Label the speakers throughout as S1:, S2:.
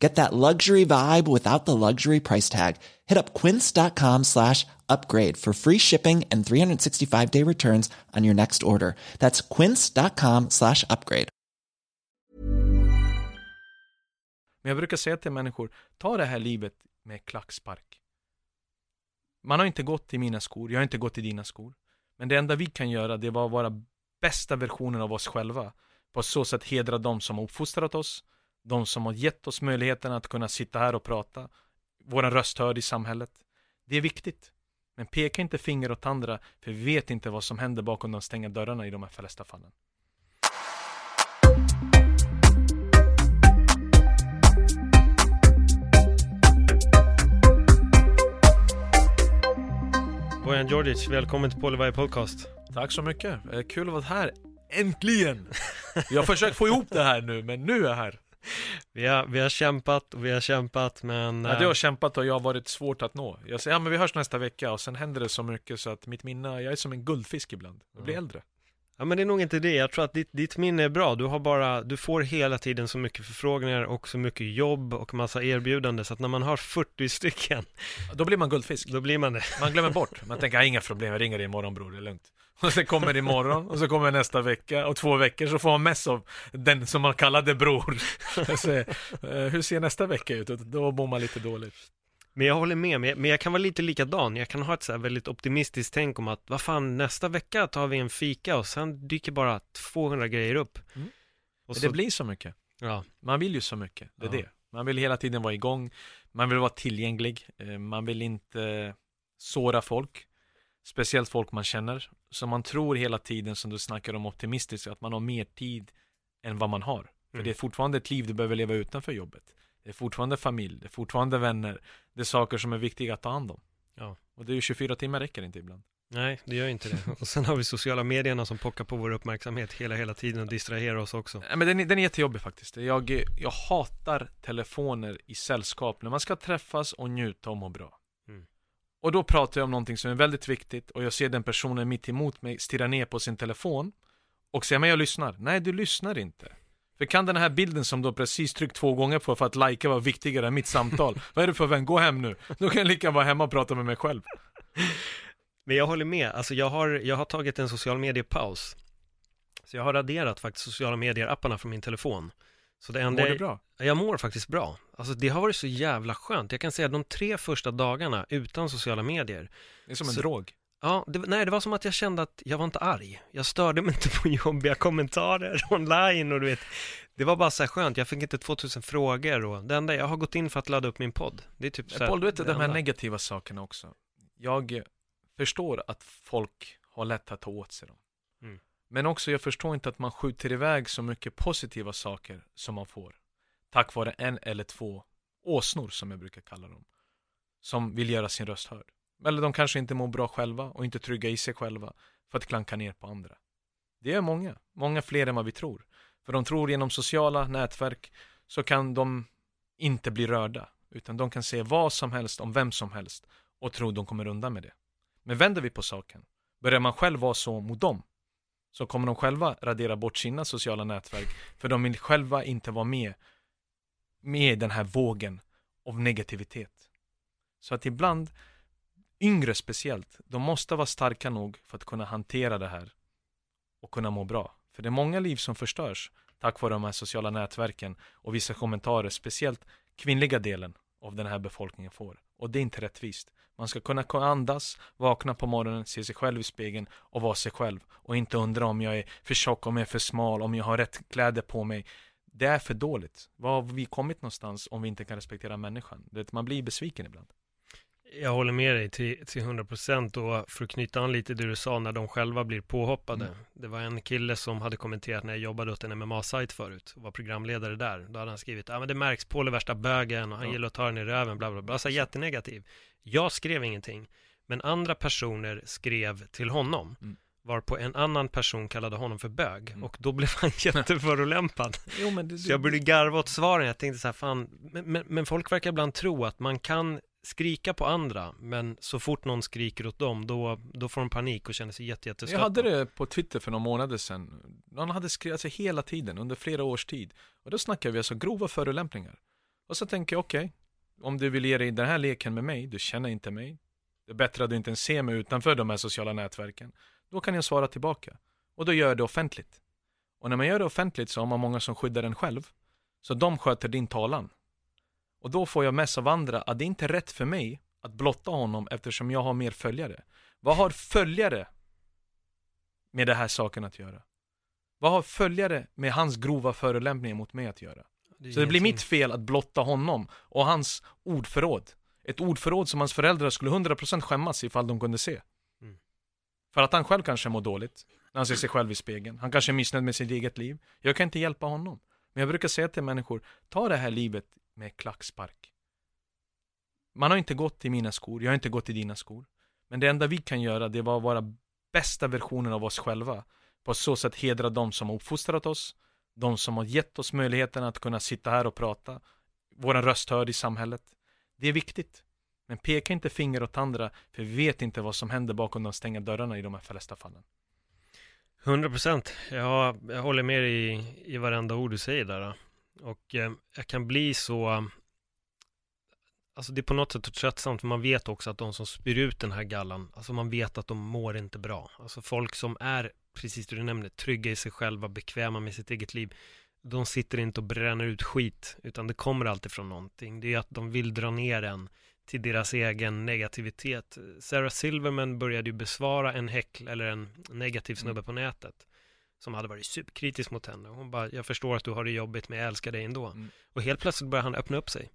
S1: Get that luxury vibe without the luxury price tag. Hit up quince.com slash upgrade for free shipping and 365 day returns on your next order. That's quince.com slash upgrade.
S2: Men jag brukar säga till människor, ta det här livet med klackspark. Man har inte gått i mina skor, jag har inte gått i dina skor. Men det enda vi kan göra, det var att vara bästa versionen av oss själva. På så sätt hedra de som har uppfostrat oss, de som har gett oss möjligheten att kunna sitta här och prata, våran röst hörd i samhället. Det är viktigt. Men peka inte finger åt andra, för vi vet inte vad som händer bakom de stängda dörrarna i de här flesta fallen.
S3: Bojan Djordjic, välkommen till Polyvire Podcast.
S2: Tack så mycket, Eh, kul att vara här. Äntligen! Jag har försökt få ihop det här nu, men nu är jag här.
S3: Vi har, vi har kämpat och vi har kämpat men...
S2: Ja,
S3: eh,
S2: du har kämpat och jag har varit svårt att nå. Jag säger, ja men vi hörs nästa vecka och sen händer det så mycket så att mitt minne, jag är som en guldfisk ibland. Jag blir
S3: Ja.
S2: äldre.
S3: Ja men det är nog inte det, jag tror att ditt, ditt minne är bra. Du har bara, du får hela tiden så mycket förfrågningar och så mycket jobb och massa erbjudanden så att när man har 40 stycken,
S2: Då blir man guldfisk.
S3: då blir man det.
S2: Man glömmer bort. Man tänker, "Ah, inga problem, jag ringer dig imorgon bror, det är lugnt. Och sen kommer det imorgon, och så kommer nästa vecka, och två veckor så får man mess av den som man kallade bror. Säger, "Eh, hur ser nästa vecka ut? Och Då mår man lite dåligt.
S3: Men jag håller med, men jag, men jag kan vara lite likadan. Jag kan ha ett så väldigt optimistiskt tänk om att, vad fan, nästa vecka tar vi en fika och sen dyker bara 200 grejer upp.
S2: Mm.
S3: Och
S2: Det
S3: så,
S2: blir så mycket.
S3: ja,
S2: Man vill ju så mycket, det är
S3: Ja.
S2: det. Man vill hela tiden vara igång, man vill vara tillgänglig, eh, man vill inte såra folk, speciellt folk man känner. Så man tror hela tiden, som du snackar om optimistiskt, att man har mer tid än vad man har. För
S3: Mm.
S2: det är fortfarande ett liv du behöver leva utanför jobbet. Det är fortfarande familj, det är fortfarande vänner, det är saker som är viktiga att ta hand om.
S3: Ja.
S2: Och det är ju 24 timmar räcker inte ibland.
S3: nej, det gör inte det. Och sen har vi sociala medierna som pockar på vår uppmärksamhet hela, hela tiden och distraherar oss också.
S2: Nej, men den, är- den är jättejobbig faktiskt. Jag, jag hatar telefoner i sällskap när man ska träffas och njuta och må bra. Och då pratar jag om någonting som är väldigt viktigt och jag ser den personen mitt emot mig stirra ner på sin telefon och säga men jag lyssnar. Nej, du lyssnar inte. För kan den här bilden som du precis tryckt två gånger på för att lajka vara viktigare än mitt samtal? Vad är det för vän? Gå hem nu. Då kan jag lika vara hemma och prata med mig själv.
S3: Men jag håller med, alltså jag har, jag har tagit en social mediepaus. Så jag har raderat faktiskt sociala medier-apparna från min telefon. Så det enda
S2: Mår du
S3: jag-
S2: bra?
S3: Jag mår faktiskt bra. Alltså det har varit så jävla skönt. Jag kan säga de tre första dagarna utan sociala medier.
S2: Det är som en
S3: Så-
S2: drog.
S3: Ja, det, nej det var som att jag kände att jag var inte arg. Jag störde mig inte på jobbiga kommentarer online och du vet. Det var bara så här skönt. Jag fick inte 2000 frågor och det enda, jag har gått in för att ladda upp min podd. Det är typ så här,
S2: Paul, du vet
S3: det
S2: de här
S3: enda.
S2: negativa sakerna också. Jag förstår att folk har lätt att ta åt sig dem.
S3: Mm.
S2: Men också, jag förstår inte att man skjuter iväg så mycket positiva saker som man får. Tack vare en eller två åsnor, som jag brukar kalla dem. Som vill göra sin röst hörd. Eller de kanske inte mår bra själva och inte trygga i sig själva för att klanka ner på andra. Det är många, många fler än vad vi tror. För de tror genom sociala nätverk så kan de inte bli rörda. Utan de kan se vad som helst om vem som helst och tro de kommer undan med det. Men vänder vi på saken, börjar man själv vara så mot dem, så kommer de själva radera bort sina sociala nätverk, för de vill själva inte vara med, med i den här vågen av negativitet. Så att ibland, yngre speciellt, de måste vara starka nog för att kunna hantera det här och kunna må bra. För det är många liv som förstörs tack vare de här sociala nätverken och vissa kommentarer, speciellt kvinnliga delen av den här befolkningen får. Och det är inte rättvist. Man ska kunna andas, vakna på morgonen, se sig själv i spegeln och vara sig själv. Och inte undra om jag är för tjock, om jag är för smal, om jag har rätt kläder på mig. Det är för dåligt. Var har vi kommit någonstans om vi inte kan respektera människan? Det, man blir besviken ibland.
S3: Jag håller med dig till, till 100% och för att knyta an lite det du sa när de själva blir påhoppade.
S2: Mm.
S3: Det var en kille som hade kommenterat när jag jobbade åt en MMA-sajt förut och var programledare där. Då hade han skrivit, ja men det märks, Paul är värsta bögen och han
S2: Ja.
S3: gillar att ta den i röven, bla bla bla. Alltså jättenegativ. Jag skrev ingenting, men andra personer skrev till honom.
S2: Mm.
S3: Varpå en annan person kallade honom för bög
S2: Mm.
S3: och då blev han jätteförolämpad.
S2: Jo, men det,
S3: Så jag började garva åt svaren. Jag tänkte så här, fan, men, men, men folk verkar ibland tro att man kan skrika på andra, men så fort någon skriker åt dem, då, då får de panik och känner sig jätte,
S2: Jag hade det på Twitter för några månader sedan. Någon hade skrivit alltså hela tiden, under flera års tid. Och då snackar vi alltså grova förolämpningar. Och så tänker jag, okej, om du vill ge dig den här leken med mig, du känner inte mig. Det är bättre att du inte ens ser mig utanför de här sociala nätverken. Då kan jag svara tillbaka. Och då gör jag det offentligt. Och när man gör det offentligt så har man många som skyddar en själv. Så de sköter din talan. Och då får jag mess av andra att det inte är rätt för mig att blotta honom eftersom jag har mer följare. Vad har följare med det här saken att göra? Vad har följare med hans grova förolämpningar mot mig att göra?
S3: Är
S2: Så det blir mitt fel att blotta honom och hans ordförråd. Ett ordförråd som hans föräldrar skulle 100% skämmas ifall de kunde se.
S3: Mm.
S2: För att han själv kanske mår dåligt när han ser sig själv i spegeln. Han kanske är missnöjd med sitt eget liv. Jag kan inte hjälpa honom. Men jag brukar säga till människor, ta det här livet med klackspark. Man har inte gått i mina skor, jag har inte gått i dina skor. Men det enda vi kan göra, det var att vara bästa versionen av oss själva. På så sätt hedra de som har uppfostrat oss, de som har gett oss möjligheten att kunna sitta här och prata, vår röst hörd i samhället. Det är viktigt. Men peka inte finger åt andra, för vi vet inte vad som händer bakom de stängda dörrarna i de här flesta fallen.
S3: 100 procent. Jag, jag håller med dig i, i varenda ord du säger där. Och eh, jag kan bli så... Alltså det är på något sätt tröttsamt, för man vet också att de som spyr ut den här gallan, alltså man vet att de mår inte bra. Alltså folk som är, precis det du nämnde, trygga i sig själva, bekväma med sitt eget liv, de sitter inte och bränner ut skit, utan det kommer alltid från någonting. Det är att de vill dra ner en till deras egen negativitet. Sarah Silverman började ju besvara en häckl eller en negativ snubbe på nätet som hade varit superkritisk mot henne. Hon bara, jag förstår att du har det jobbigt men jag älskar dig ändå.
S2: Mm.
S3: Och helt plötsligt började han öppna upp sig.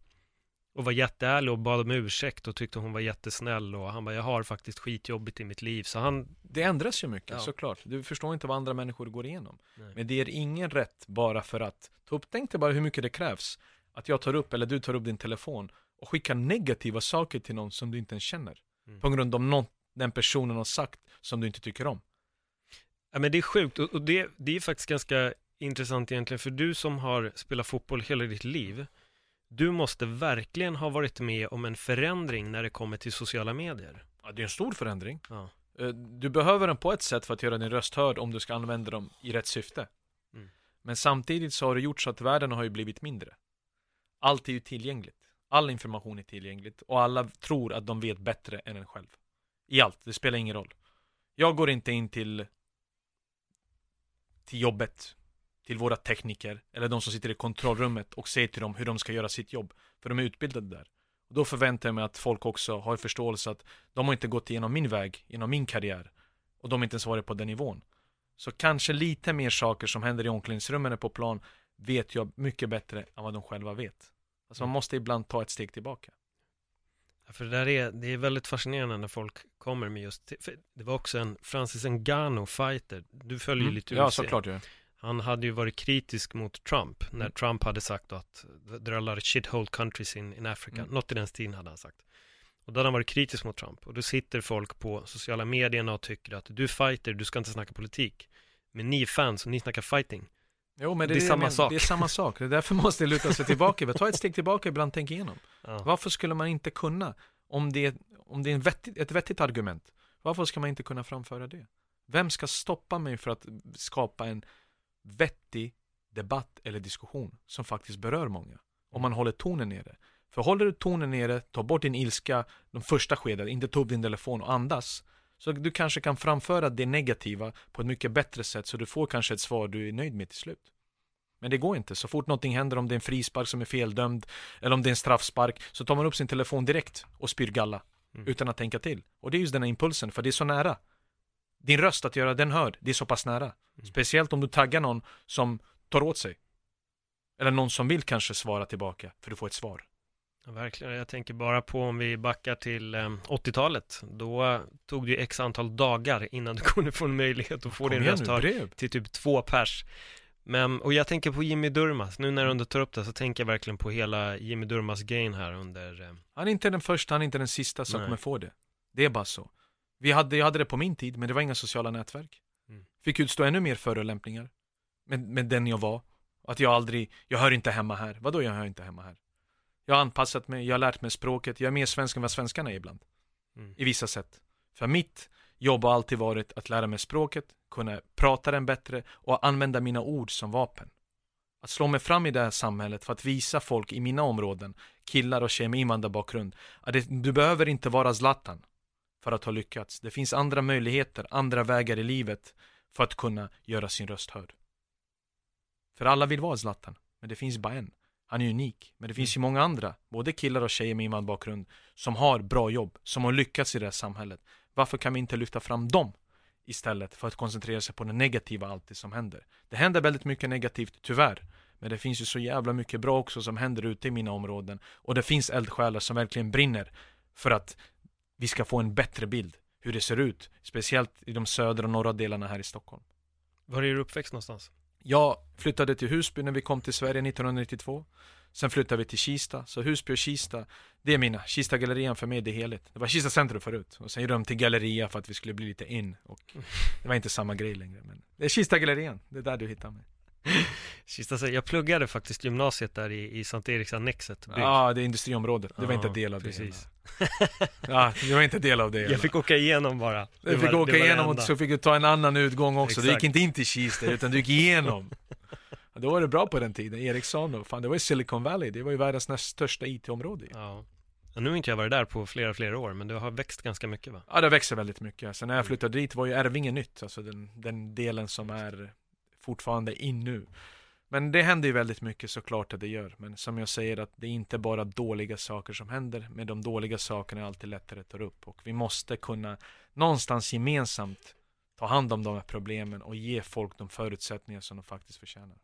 S3: Och var jätteärlig och bad om ursäkt och tyckte hon var jättesnäll och han bara, jag har faktiskt skitjobbigt i mitt liv. Så han,
S2: Det ändras ju mycket,
S3: Ja.
S2: såklart. Du förstår inte vad andra människor går igenom.
S3: Nej.
S2: Men det är ingen rätt bara för att ta upp, tänk dig bara hur mycket det krävs att jag tar upp, eller du tar upp din telefon och skickar negativa saker till någon som du inte ens känner.
S3: Mm.
S2: På grund av något den personen har sagt som du inte tycker om.
S3: Ja men det är sjukt och, och det, det är faktiskt ganska intressant egentligen för du som har spelat fotboll hela ditt liv du måste verkligen ha varit med om en förändring när det kommer till sociala medier.
S2: Ja, det är en stor förändring.
S3: Ja.
S2: Eh, Du behöver den på ett sätt för att göra din röst hörd om du ska använda dem i rätt syfte.
S3: Mm.
S2: Men samtidigt så har det gjort så att världen har ju blivit mindre. Allt är ju tillgängligt. All information är tillgängligt och alla tror att de vet bättre än en själv. I allt, det spelar ingen roll. Jag går inte in till till jobbet, till våra tekniker eller de som sitter i kontrollrummet och säger till dem hur de ska göra sitt jobb. För de är utbildade där. Och då förväntar jag mig att folk också har förståelse att de har inte gått igenom min väg, genom min karriär. Och de har inte ens varit på den nivån. Så kanske lite mer saker som händer i omklädningsrummen eller på plan vet jag mycket bättre än vad de själva vet. Alltså man måste ibland ta ett steg tillbaka.
S3: Ja, För det där är, det är väldigt fascinerande när folk kommer med just, det var också en Francis Ngannou fighter, du följer ju lite
S2: Mm. Ja,
S3: UFC.
S2: såklart ju.
S3: Han hade ju varit kritisk mot Trump när
S2: Mm.
S3: Trump hade sagt att there are a lot of shithole countries in, in Africa.
S2: Mm.
S3: Något i den stilen hade han sagt. Och då hade han varit kritisk mot Trump. Och då sitter folk på sociala medierna och tycker att du är fighter, du ska inte snacka politik. Men ni är fans och ni snackar fighting.
S2: Jo, men det,
S3: Det är samma
S2: menar.
S3: sak.
S2: Det är samma sak. Det är därför måste jag luta sig tillbaka. Ta ett steg tillbaka ibland, tänk igenom.
S3: Ja.
S2: Varför skulle man inte kunna, om det, om det är en vettigt, ett vettigt argument, varför ska man inte kunna framföra det? Vem ska stoppa mig för att skapa en vettig debatt eller diskussion som faktiskt berör många? Om man håller tonen nere. För håller du tonen nere, ta bort din ilska de första skedet, inte ta upp din telefon och andas. Så du kanske kan framföra det negativa på ett mycket bättre sätt så du får kanske ett svar du är nöjd med till slut. Men det går inte. Så fort någonting händer, om det är en frispark som är feldömd eller om det är en straffspark, så tar man upp sin telefon direkt och spyr galla.
S3: Mm.
S2: Utan att tänka till. Och det är just den här impulsen, för det är så nära. Din röst, att göra den hörd, det är så pass nära.
S3: Mm.
S2: Speciellt om du taggar någon som tar åt sig. Eller någon som vill kanske svara tillbaka, för du får ett svar.
S3: Ja, verkligen. Jag tänker bara på om vi backar till eh, 80-talet. Då tog det ju x antal dagar innan du kunde få en möjlighet att få
S2: Kom
S3: din röst hörd till typ två pers. Men, och jag tänker på Jimmy Durmaz, nu när du tar upp det så tänker jag verkligen på hela Jimmy Durmaz gain här under eh,
S2: Han är inte den första, han är inte den sista som
S3: Nej.
S2: kommer få det. Det är bara så. Vi hade, jag hade det på min tid, men det var inga sociala nätverk. Fick utstå ännu mer förolämpningar. Med, med den jag var. Att jag aldrig, jag hör inte hemma här. Vadå jag hör inte hemma här? Jag har anpassat mig, jag har lärt mig språket, jag är mer svensk än vad svenskarna är ibland.
S3: Mm.
S2: I vissa sätt. För mitt jobb har alltid varit att lära mig språket, kunna prata den bättre och använda mina ord som vapen. Att slå mig fram i det här samhället för att visa folk i mina områden, killar och tjejer med invandrarbakgrund, att det, du behöver inte vara Zlatan för att ha lyckats. Det finns andra möjligheter, andra vägar i livet för att kunna göra sin röst hörd. För alla vill vara Zlatan, men det finns bara en. Han är unik, men det finns ju många andra, både killar och tjejer med invandrarbakgrund, som har bra jobb, som har lyckats i det här samhället. Varför kan vi inte lyfta fram dem istället för att koncentrera sig på det negativa alltid som händer? Det händer väldigt mycket negativt, tyvärr. Men det finns ju så jävla mycket bra också som händer ute i mina områden. Och det finns eldsjälar som verkligen brinner för att vi ska få en bättre bild hur det ser ut. Speciellt i de södra och norra delarna här i Stockholm.
S3: Var är du uppväxt någonstans?
S2: Jag flyttade till Husby när vi kom till Sverige 1992. Sen flyttade vi till Kista, så Husby och Kista, det är mina. Kista-gallerian för mig, det är heligt. Det var Kista centrum förut, och sen gjorde de till galleria för att vi skulle bli lite in. Och det var inte samma grej längre, men det är Kista-gallerian, det är där du hittar mig.
S3: Sista säg, jag pluggade faktiskt gymnasiet där i, i Sankt Eriksannexet.
S2: Ja, det är industriområdet. Det var
S3: Ja,
S2: inte del av
S3: precis.
S2: det hela. Ja, det var inte del av det hela.
S3: Jag fick åka igenom bara. Det
S2: Jag fick
S3: var-
S2: åka igenom och så fick du ta en annan utgång också. Du gick
S3: Exakt.
S2: inte in till Kista, utan du gick igenom. Ja, Då var det bra på den tiden. Ericsson och fan, det var ju Silicon Valley. Det var ju världens näst största IT-område.
S3: Ja. Ja, Nu har inte jag varit där på flera, flera år, men det har växt ganska mycket va?
S2: Ja, det växer väldigt mycket. Sen när jag
S3: Mm.
S2: flyttade dit var ju Ärvinge nytt, alltså den, den delen som är fortfarande in nu. Men det händer ju väldigt mycket såklart att det gör. Men som jag säger att det är inte bara dåliga saker som händer. Men de dåliga sakerna är alltid lättare att ta upp. Och vi måste kunna någonstans gemensamt ta hand om de här problemen och ge folk de förutsättningar som de faktiskt förtjänar.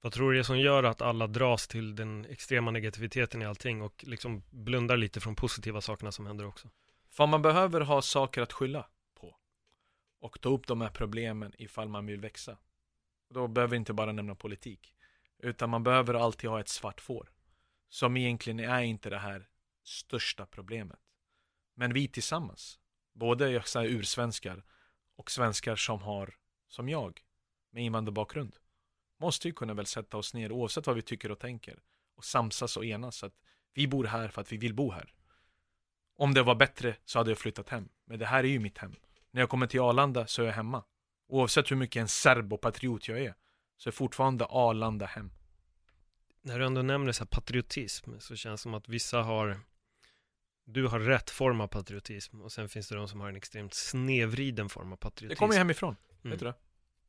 S3: Vad tror du det är som gör att alla dras till den extrema negativiteten i allting och liksom blundar lite från positiva sakerna som händer också?
S2: För man behöver ha saker att skylla på. Och ta upp de här problemen ifall man vill växa. Då behöver vi inte bara nämna politik. Utan man behöver alltid ha ett svart får. Som egentligen är inte det här största problemet. Men vi tillsammans, både jag säger ursvenskar och svenskar som har, som jag, med invandrarbakgrund, måste ju kunna väl sätta oss ner oavsett vad vi tycker och tänker och samsas och enas att vi bor här för att vi vill bo här. Om det var bättre så hade jag flyttat hem. Men det här är ju mitt hem. När jag kommer till Arlanda så är jag hemma. Oavsett hur mycket en serb och patriot jag är, så är fortfarande Arlanda hem.
S3: När du ändå nämner så här patriotism så känns det som att vissa har du har rätt form av patriotism och sen finns det de som har en extremt snevriden form av patriotism.
S2: Det kommer ju hemifrån,
S3: Mm.
S2: vet du det?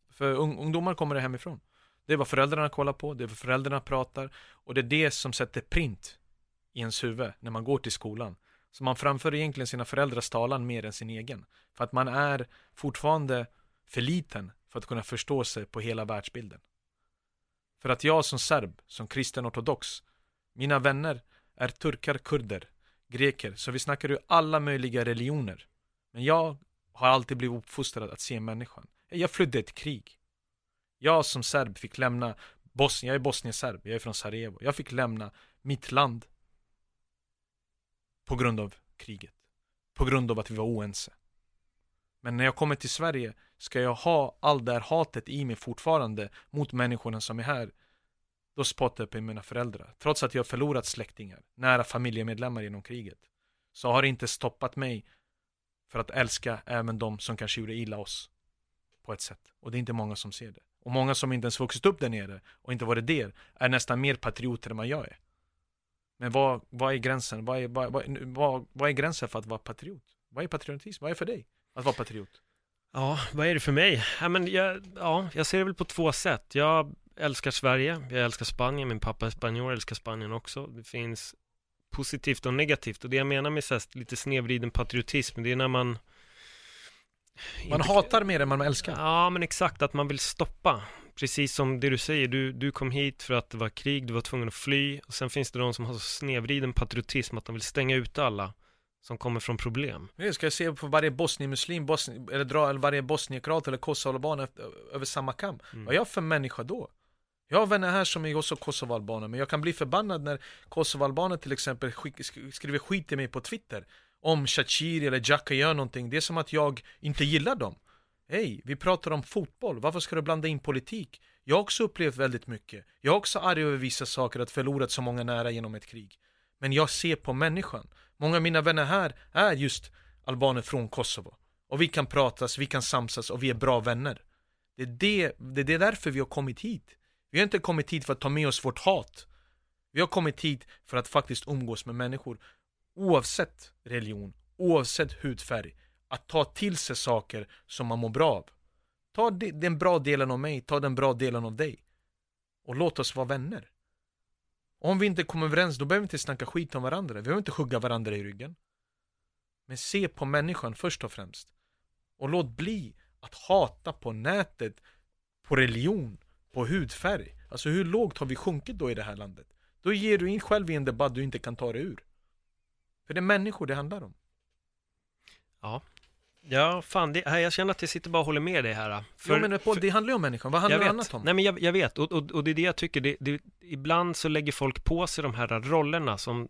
S2: För ung- ungdomar kommer det hemifrån. Det är vad föräldrarna kollar på, det är vad föräldrarna pratar och det är det som sätter print i ens huvud när man går till skolan. Så man framför egentligen sina föräldrars talan mer än sin egen. För att man är fortfarande för liten för att kunna förstå sig på hela världsbilden. För att jag som serb, som kristen ortodox, mina vänner är turkar, kurder, greker, så vi snackar ju alla möjliga religioner. Men jag har alltid blivit uppfostrad att se människan. Jag flydde ett krig. Jag som serb fick lämna Bosnien, jag är bosnienserb, jag är från Sarajevo. Jag fick lämna mitt land på grund av kriget. På grund av att vi var oense. Men när jag kommer till Sverige ska jag ha all det här hatet i mig fortfarande mot människorna som är här. Då spottar jag på mina föräldrar. Trots att jag har förlorat släktingar, nära familjemedlemmar genom kriget. Så har det inte stoppat mig för att älska även de som kanske gjorde illa oss. På ett sätt. Och det är inte många som ser det. Och många som inte ens vuxit upp där nere och inte varit där är nästan mer patrioter än vad jag är. Men vad, vad är gränsen? Vad är, vad, vad, vad, vad är gränsen för att vara patriot? Vad är patriotism? Vad är för dig att vara patriot?
S3: Ja, vad är det för mig? Ja, men jag, ja, jag ser det väl på två sätt. Jag älskar Sverige, jag älskar Spanien, min pappa är spanjor, älskar Spanien också. Det finns positivt och negativt och det jag menar med så här, lite snedvriden patriotism, det är när man
S2: Man
S3: inte-
S2: hatar mer än man älskar.
S3: Ja, men exakt, att man vill stoppa. Precis som det du säger, du, du kom hit för att det var krig, du var tvungen att fly och sen finns det de som har så snedvriden patriotism att de vill stänga ut alla som kommer från problem.
S2: Nu ska jag se på varje bosnienmuslim, bosni, eller dra varje bosnienkroat eller kosovoalban över samma kam.
S3: Mm.
S2: Vad är jag för människa då? Jag har vänner här som är också kosovoalbaner, men jag kan bli förbannad när kosovoalbaner till exempel sk- skriver skit till mig på Twitter om Shachiri eller Jacka gör någonting. Det är som att jag inte gillar dem. Hej, vi pratar om fotboll, varför ska du blanda in politik? Jag har också upplevt väldigt mycket. Jag är också arg över vissa saker, att förlorat så många nära genom ett krig. Men jag ser på människan. Många av mina vänner här är just albaner från Kosovo. Och vi kan pratas, vi kan samsas och vi är bra vänner. Det är, det, det är därför vi har kommit hit. Vi har inte kommit hit för att ta med oss vårt hat. Vi har kommit hit för att faktiskt umgås med människor. Oavsett religion, oavsett hudfärg. Att ta till sig saker som man mår bra av. Ta den bra delen av mig, ta den bra delen av dig. Och låt oss vara vänner. Om vi inte kommer överens, då behöver vi inte snacka skit om varandra. Vi behöver inte hugga varandra i ryggen. Men se på människan först och främst. Och låt bli att hata på nätet, på religion, på hudfärg. Alltså hur lågt har vi sjunkit då i det här landet? Då ger du in själv i en debatt du inte kan ta dig ur. För det är människor det handlar om.
S3: Ja, Ja, fan, det, jag känner att jag sitter bara och håller med dig här.
S2: För, jo, men Paul, det handlar ju om människan. Vad handlar det annat om?
S3: Nej, men jag, jag vet, och, och, och, det är det jag tycker. Det, det, ibland så lägger folk på sig de här rollerna som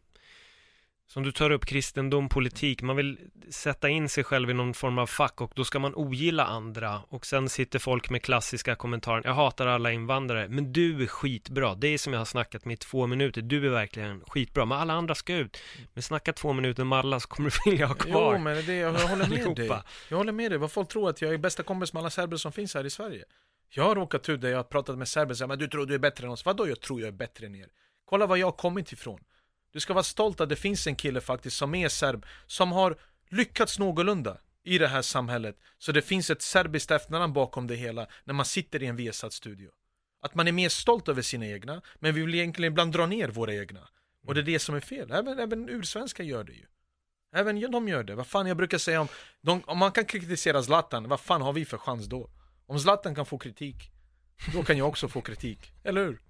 S3: som du tar upp, kristendom, politik, man vill sätta in sig själv i någon form av fack och då ska man ogilla andra och sen sitter folk med klassiska kommentarer, jag hatar alla invandrare, men du är skitbra, det är som jag har snackat med i två minuter, du är verkligen skitbra, men alla andra ska ut, men snacka två minuter med alla så kommer du vilja ha kvar.
S2: Jo, men det, jag, jag håller med dig, jag håller med dig, vad folk tror att jag är bästa kompis med alla serber som finns här i Sverige. Jag har råkat ut där jag har pratat med serber men du tror du är bättre än oss, vadå jag tror jag är bättre än er? Kolla var jag har kommit ifrån du ska vara stolt att det finns en kille faktiskt som är serb, som har lyckats någorlunda i det här samhället. Så det finns ett serbiskt efternamn bakom det hela när man sitter i en Viasat-studio. Att man är mer stolt över sina egna, men vi vill egentligen ibland dra ner våra egna. Och det är det som är fel. Även, även ursvenskar gör det ju. Även de gör det. Vad fan jag brukar säga om, de, om man kan kritisera Zlatan, vad fan har vi för chans då? Om Zlatan kan få kritik, då kan jag också få kritik. Eller hur?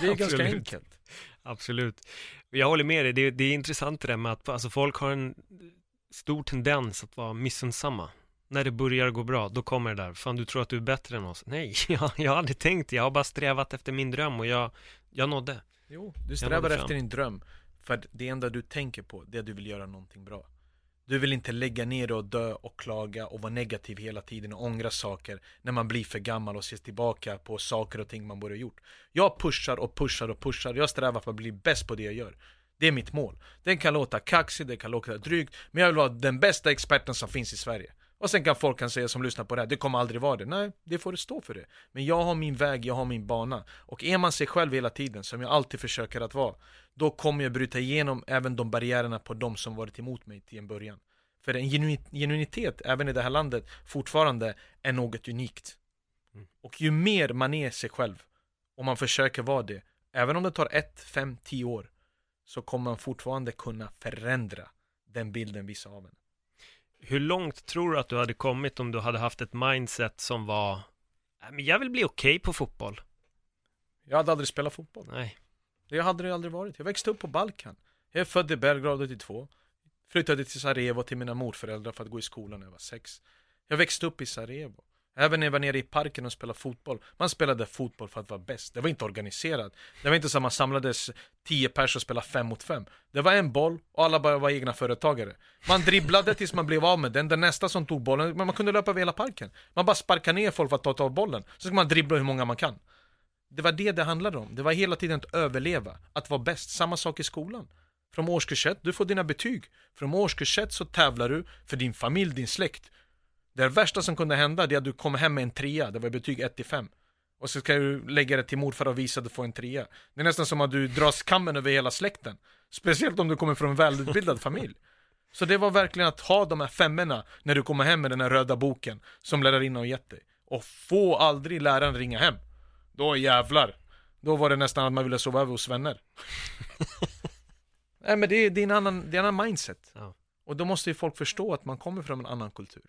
S2: Det är ganska enkelt.
S3: Absolut. Jag håller med dig, det, det är intressant det där med att alltså, folk har en stor tendens att vara missunnsamma. När det börjar gå bra, då kommer det där, fan du tror att du är bättre än oss. Nej, jag, jag har aldrig tänkt det, jag har bara strävat efter min dröm och jag, jag nådde.
S2: Jo, du strävar efter din dröm. För det enda du tänker på, det är att du vill göra någonting bra. Du vill inte lägga ner och dö och klaga och vara negativ hela tiden och ångra saker när man blir för gammal och ser tillbaka på saker och ting man borde ha gjort. Jag pushar och pushar och pushar, jag strävar för att bli bäst på det jag gör. Det är mitt mål. Den kan låta kaxig, den kan låta drygt, men jag vill vara den bästa experten som finns i Sverige. Och sen kan folk kan säga som lyssnar på det här, det kommer aldrig vara det. Nej, det får du stå för det. Men jag har min väg, jag har min bana. Och är man sig själv hela tiden, som jag alltid försöker att vara, då kommer jag bryta igenom även de barriärerna på de som varit emot mig till en början. För en genuinitet, även i det här landet, fortfarande är något unikt. Mm. Och ju mer man är sig själv, och man försöker vara det, även om det tar ett, fem, tio år, så kommer man fortfarande kunna förändra den bilden vissa av en.
S3: Hur långt tror du att du hade kommit om du hade haft ett mindset som var jag vill bli okej okay på fotboll?
S2: Jag hade aldrig spelat fotboll.
S3: Nej.
S2: Det hade det aldrig varit. Jag växte upp på Balkan. Jag är född i Belgrad 82. Flyttade till Sarajevo till mina morföräldrar för att gå i skolan när jag var sex. Jag växte upp i Sarajevo. Även när jag var nere i parken och spelade fotboll. Man spelade fotboll för att vara bäst. Det var inte organiserat. Det var inte så att man samlades tio pers och spelade fem mot fem. Det var en boll och alla bara var egna företagare. Man dribblade tills man blev av med den. Den nästa som tog bollen, men man kunde löpa över hela parken. Man bara sparkade ner folk för att ta tag bollen. Så ska man dribbla hur många man kan. Det var det det handlade om. Det var hela tiden att överleva. Att vara bäst. Samma sak i skolan. Från årskurs 1, du får dina betyg. Från årskurs 1 så tävlar du för din familj, din släkt. Det värsta som kunde hända är att du kommer hem med en trea, det var betyg 1 till 5. Och så ska du lägga det till morfar och visa att du får en trea. Det är nästan som att du drar skammen över hela släkten. Speciellt om du kommer från en välutbildad familj. Så det var verkligen att ha de här femmorna när du kommer hem med den här röda boken som lärarinnan har gett dig. Och få aldrig läraren ringa hem. Då jävlar. Då var det nästan att man ville sova över hos vänner. Nej men det är, det är, en, annan, det är en annan mindset. Ja. Och då måste ju folk förstå att man kommer från en annan kultur.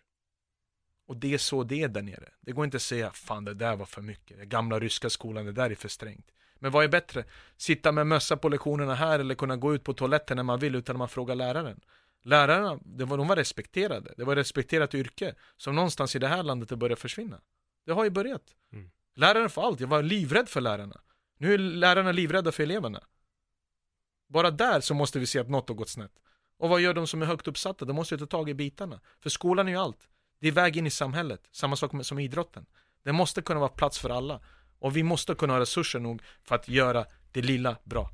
S2: Och det är så det är där nere. Det går inte att säga fan det där var för mycket. Den gamla ryska skolan, det där är för strängt. Men vad är bättre? Sitta med mössa på lektionerna här eller kunna gå ut på toaletten när man vill utan att man frågar läraren. Lärarna, det var, de var respekterade. Det var ett respekterat yrke som någonstans i det här landet det börjar försvinna. Det har ju börjat. Mm. Läraren får allt. Jag var livrädd för lärarna. Nu är lärarna livrädda för eleverna. Bara där så måste vi se att något har gått snett. Och vad gör de som är högt uppsatta? De måste ju ta tag i bitarna. För skolan är ju allt. Det är väg in i samhället, samma sak med, som idrotten. Det måste kunna vara plats för alla. Och vi måste kunna ha resurser nog för att göra det lilla bra.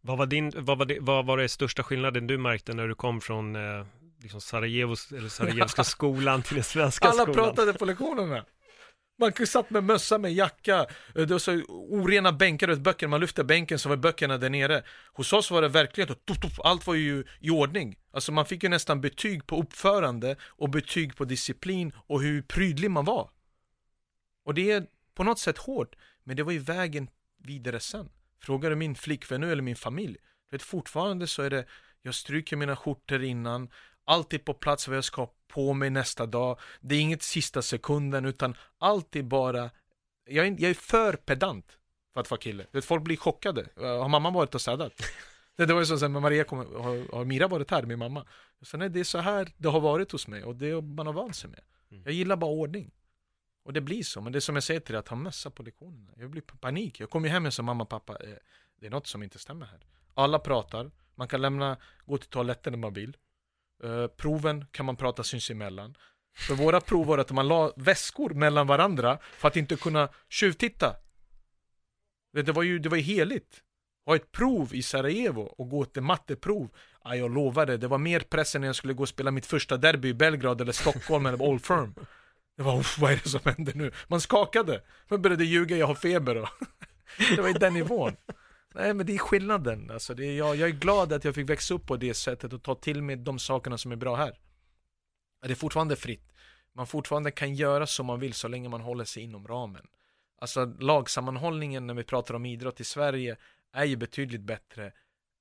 S3: Vad var, din, vad, var det, vad var det största skillnaden du märkte när du kom från eh, liksom Sarajevos, eller Sarajevska skolan till den svenska
S2: Alla
S3: skolan?
S2: pratade på lektionerna. Man satt med mössa, med jacka, eh, det var så orena bänkar och böcker, man lyfte bänken så var böckerna där nere. Hos oss var det verkligen, allt var ju i ordning. Alltså man fick ju nästan betyg på uppförande och betyg på disciplin och hur prydlig man var. Och det är på något sätt hårt, men det var ju vägen vidare sen. Frågar du min flickvän nu eller min familj, du vet fortfarande så är det, jag stryker mina skjortor innan, alltid på plats vad jag ska på mig nästa dag. Det är inget sista sekunden utan allt är bara, jag är, jag är för pedant för att vara kille. Vet, folk blir chockade. Har mamma varit och städat? Det, det var ju så sen när Maria kom, har, har Mira varit här, min mamma? Så nej, det är så här det har varit hos mig och det man har vant sig med.
S3: Mm.
S2: Jag gillar bara ordning. Och det blir så, men det är som jag säger till dig, att ha mössa på lektionerna. Jag blir panik. Jag kommer hem och säger mamma, pappa, eh, det är något som inte stämmer här. Alla pratar, man kan lämna, gå till toaletten när man vill. Eh, proven kan man prata sinsemellan. För våra prov var att man la väskor mellan varandra för att inte kunna tjuvtitta. Det, var ju, det var ju heligt. Ha ett prov i Sarajevo och gå till matteprov. Ja, jag lovade, det var mer press än när jag skulle gå och spela mitt första derby i Belgrad eller Stockholm eller Old Firm. Det var, vad är det som händer nu? Man skakade. Man började ljuga, jag har feber och Det var i den nivån. Nej men det är skillnaden. Alltså, det är, jag, jag är glad att jag fick växa upp på det sättet och ta till mig de sakerna som är bra här. Det är fortfarande fritt. Man fortfarande kan göra som man vill så länge man håller sig inom ramen. Alltså lagsammanhållningen när vi pratar om idrott i Sverige är ju betydligt bättre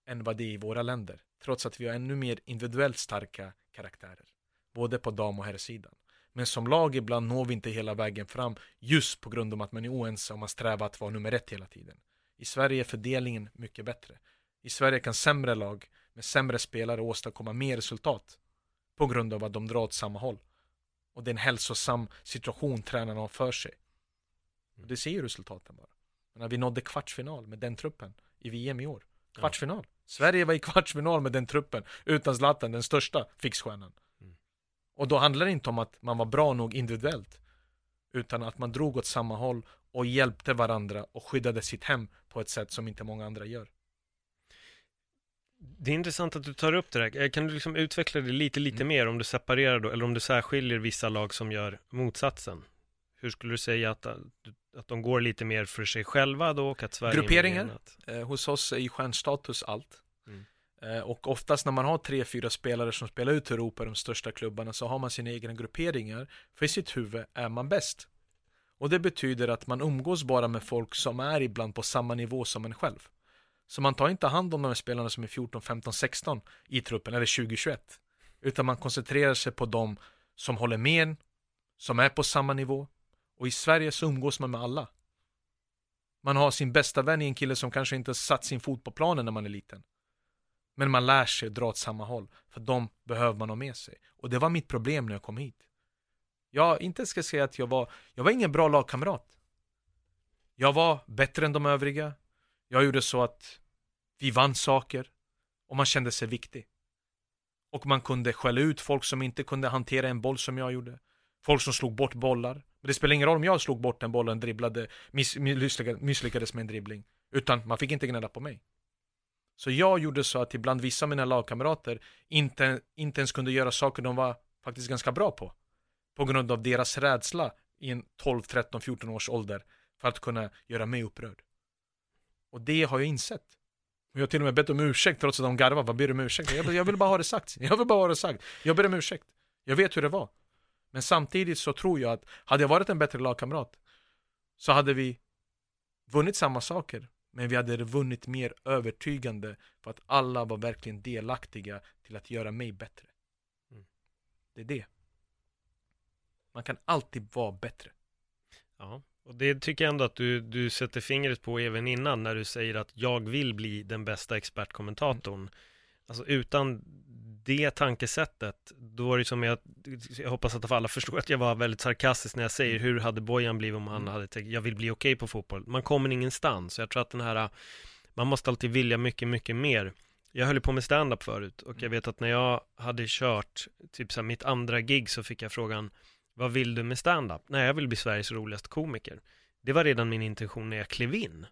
S2: än vad det är i våra länder. Trots att vi har ännu mer individuellt starka karaktärer. Både på dam och herrsidan. Men som lag ibland når vi inte hela vägen fram just på grund av att man är oense och man strävar att vara nummer ett hela tiden. I Sverige är fördelningen mycket bättre. I Sverige kan sämre lag med sämre spelare åstadkomma mer resultat på grund av att de drar åt samma håll. Och det är en hälsosam situation tränarna har för sig. Och det ser ju resultaten bara. Men när vi nådde kvartsfinal med den truppen i VM i år. Kvartsfinal. Sverige var i kvartsfinal med den truppen utan Zlatan, den största fixstjärnan.
S3: Mm.
S2: Och då handlar det inte om att man var bra nog individuellt. Utan att man drog åt samma håll och hjälpte varandra och skyddade sitt hem på ett sätt som inte många andra gör.
S3: Det är intressant att du tar upp det där. Eh, Kan du liksom utveckla det lite, lite
S2: Mm.
S3: mer om du separerar då, eller om du särskiljer vissa lag som gör motsatsen? Hur skulle du säga att, att de går lite mer för sig själva då och att Sverige enat?
S2: Eh, hos oss är ju stjärnstatus allt.
S3: Mm.
S2: Eh, och oftast när man har tre, fyra spelare som spelar ut i Europa, de största klubbarna, så har man sina egna grupperingar. För i sitt huvud är man bäst. Och det betyder att man umgås bara med folk som är ibland på samma nivå som en själv. Så man tar inte hand om de här spelarna som är 14, 15, 16 i truppen, eller 20, 21. Utan man koncentrerar sig på de som håller med en, som är på samma nivå. Och i Sverige så umgås man med alla. Man har sin bästa vän i en kille som kanske inte satt sin fot på planen när man är liten. Men man lär sig dra åt samma håll, för de behöver man ha med sig. Och det var mitt problem när jag kom hit. Jag inte ska säga att jag var, jag var ingen bra lagkamrat. Jag var bättre än de övriga. Jag gjorde så att vi vann saker och man kände sig viktig. Och man kunde skälla ut folk som inte kunde hantera en boll som jag gjorde. Folk som slog bort bollar. Men det spelar ingen roll om jag slog bort en boll och dribblade, miss, misslyckades, misslyckades med en dribbling. Utan man fick inte gnälla på mig. Så jag gjorde så att ibland vissa av mina lagkamrater inte, inte ens kunde göra saker de var faktiskt ganska bra på. På grund av deras rädsla i en 12, 13, 14 års ålder för att kunna göra mig upprörd. Och det har jag insett. Och jag har till och med bett om ursäkt trots att de garvar. Vad ber du om ursäkt? Jag, jag vill bara ha det sagt. Jag vill bara ha det sagt. Jag ber om ursäkt. Jag vet hur det var. Men samtidigt så tror jag att hade jag varit en bättre lagkamrat så hade vi vunnit samma saker. Men vi hade vunnit mer övertygande för att alla var verkligen delaktiga till att göra mig bättre.
S3: Mm.
S2: Det är det. Man kan alltid vara bättre.
S3: Ja, och det tycker jag ändå att du, du sätter fingret på även innan när du säger att jag vill bli den bästa expertkommentatorn. Alltså utan det tankesättet, då är det som jag, jag hoppas att alla förstår att jag var väldigt sarkastisk när jag säger hur hade Bojan blivit om han
S2: Mm.
S3: hade tänkt, jag vill bli okej på fotboll. Man kommer ingenstans. Så jag tror att den här, man måste alltid vilja mycket, mycket mer. jag höll på med stand-up förut och jag vet att när jag hade kört typ så här, mitt andra gig så fick jag frågan Vad vill du med stand-up? Nej, jag vill bli Sveriges roligaste komiker. Det var redan min intention när jag klev in.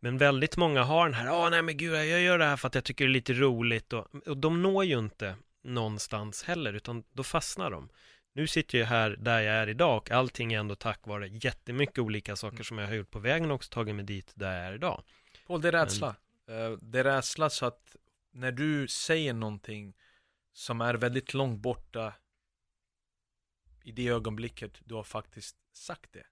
S3: Men väldigt många har den här, åh nej men gud, jag gör det här för att jag tycker det är lite roligt och, och de når ju inte någonstans heller, utan då fastnar de. Nu sitter jag här där jag är idag och allting är ändå tack vare jättemycket olika saker som jag har gjort på vägen och också tagit mig dit där jag är idag.
S2: Paul, det är rädsla. Eh, Det är rädsla så att när du säger någonting som är väldigt långt borta i det ögonblicket du har faktiskt sagt det.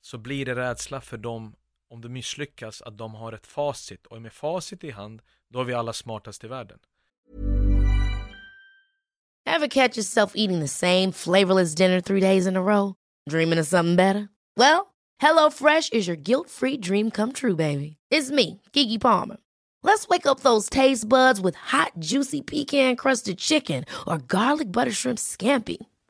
S2: Så blir det rädsla för dem om du misslyckas att de har ett facit och med facit i hand då är vi alla smartast i världen.
S4: Have catch yourself eating the same flavorless dinner three days in a row? Dreaming of something better? Well, Hello Fresh is your guilt-free dream come true, baby. It's me, Gigi Palmer. Let's wake up those taste buds with hot, juicy pecan-crusted chicken or garlic butter shrimp scampi.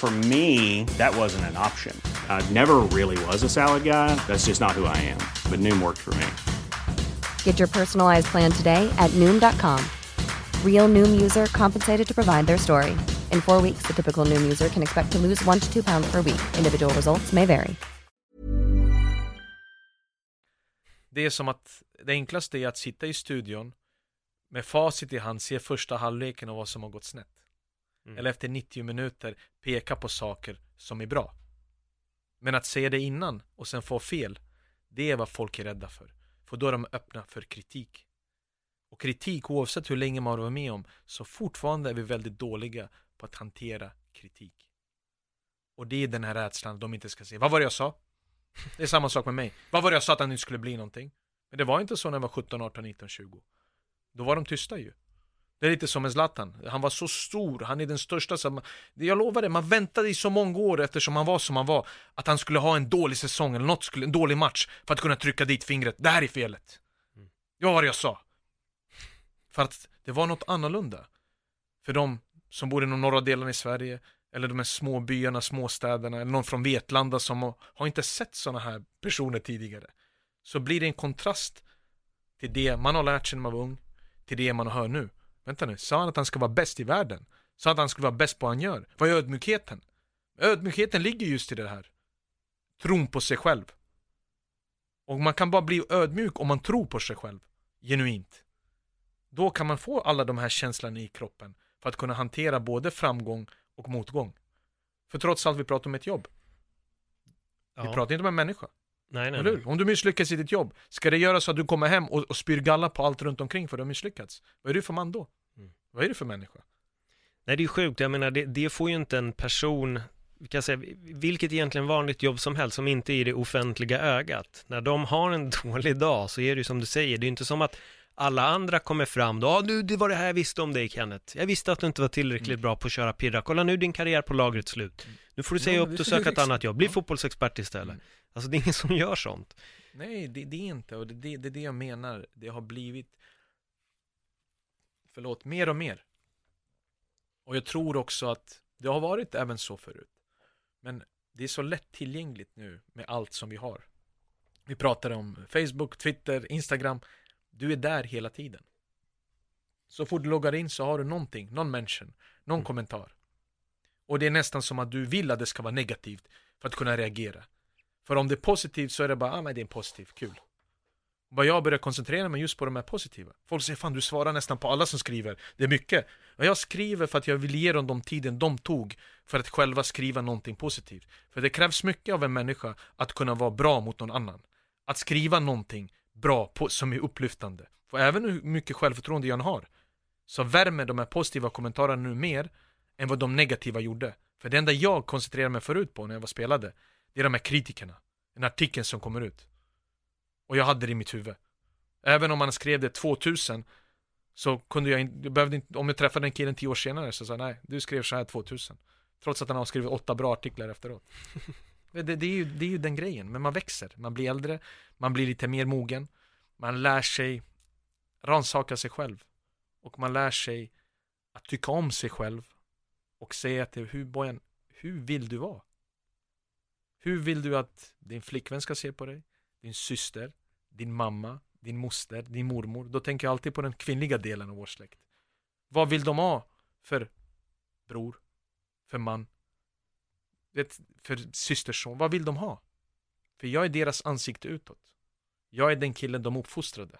S5: For me, that wasn't an option. I never really was a salad guy. That's just not who I am. But Noom worked for me.
S6: Get your personalized plan today at Noom.com. Real Noom user compensated to provide their story. In four weeks, the typical Noom user can expect to lose one to two pounds per week. Individual results may vary.
S2: Det är som att det enklaste är att sitta i studion med facit i hand, se första halvleken och vad som har gått snett.
S3: Mm.
S2: Eller efter 90 minuter peka på saker som är bra. Men att säga det innan och sen få fel, det är vad folk är rädda för. För då är de öppna för kritik. Och kritik, oavsett hur länge man har varit med om, så fortfarande är vi väldigt dåliga på att hantera kritik. Och det är den här rädslan de inte ska säga Vad var det jag sa? Det är samma sak med mig. Vad var det jag sa att han inte skulle bli någonting? Men det var inte så när jag var 17, 18, 19, 20. Då var de tysta ju. Det är lite som med Zlatan. Han var så stor, han är den största som... Jag lovar det, man väntade i så många år eftersom han var som han var att han skulle ha en dålig säsong eller något skulle, en dålig match för att kunna trycka dit fingret. Det här är felet. Det var vad jag sa. För att det var något annorlunda. För de som bor i de norra delarna i Sverige eller de här små byarna, småstäderna eller någon från Vetlanda som har, har inte sett sådana här personer tidigare. Så blir det en kontrast till det man har lärt sig när man var ung till det man hör nu. Vänta nu, sa han att han ska vara bäst i världen? Sa att han skulle vara bäst på vad han gör? Vad är ödmjukheten? Ödmjukheten ligger just i det här. Tron på sig själv. Och man kan bara bli ödmjuk om man tror på sig själv. Genuint. Då kan man få alla de här känslorna i kroppen för att kunna hantera både framgång och motgång. För trots allt vi pratar om ett jobb. Vi
S3: Ja.
S2: pratar inte om en människa.
S3: Nej, nej, nej.
S2: Om du misslyckas i ditt jobb, ska det göra så att du kommer hem och, och spyr galla på allt runt omkring för att du har misslyckats? Vad är du för man då?
S3: Mm.
S2: Vad är du för människa?
S3: Nej, det är ju sjukt. Jag menar, det, det får ju inte en person, vi kan säga, vilket egentligen vanligt jobb som helst, som inte är i det offentliga ögat. När de har en dålig dag så är det ju som du säger, det är inte som att alla andra kommer fram då, ja du, det var det här jag visste om dig Kenneth. Jag visste att du inte var tillräckligt bra på att köra pirra. Kolla nu din karriär på lagret slut. Nu får du säga
S2: Ja,
S3: upp och söka ett annat jobb. Bli
S2: Ja.
S3: fotbollsexpert istället.
S2: Mm.
S3: Alltså det är ingen som gör sånt.
S2: Nej, det, det är inte. Och det, det, det är det jag menar. Det har blivit, förlåt, mer och mer. Och jag tror också att det har varit även så förut. Men det är så lätt tillgängligt nu med allt som vi har. Vi pratar om Facebook, Twitter, Instagram. Du är där hela tiden. Så fort du loggar in så har du någonting, någon mention, någon
S3: Mm.
S2: kommentar. Och det är nästan som att du vill att det ska vara negativt för att kunna reagera. För om det är positivt så är det bara, ah men det är positivt, kul. Vad jag börjar koncentrera mig just på de här positiva. Folk säger, fan du svarar nästan på alla som skriver. Det är mycket. Och jag skriver för att jag vill ge dem de tiden de tog för att själva skriva någonting positivt. För det krävs mycket av en människa att kunna vara bra mot någon annan. Att skriva någonting bra på, som är upplyftande. För även hur mycket självförtroende jag än har så värmer de här positiva kommentarerna nu mer än vad de negativa gjorde. För det enda jag koncentrerade mig förut på när jag var spelade, det är de här kritikerna. Den artikeln som kommer ut. Och jag hade det i mitt huvud. Även om man skrev det 2000 så kunde jag inte, jag behövde inte, om jag träffade den killen tio år senare så sa jag nej, du skrev så här 2000. Trots att han har skrivit åtta bra artiklar efteråt. det, det, är ju, det är ju den grejen, men man växer, man blir äldre, man blir lite mer mogen, man lär sig rannsaka sig själv. Och man lär sig att tycka om sig själv och säga till hur, hur vill du vara? Hur vill du att din flickvän ska se på dig? Din syster? Din mamma? Din moster? Din mormor? Då tänker jag alltid på den kvinnliga delen av vår släkt. Vad vill de ha för bror? För man? För systerson? Vad vill de ha? För jag är deras ansikte utåt. Jag är den killen de uppfostrade.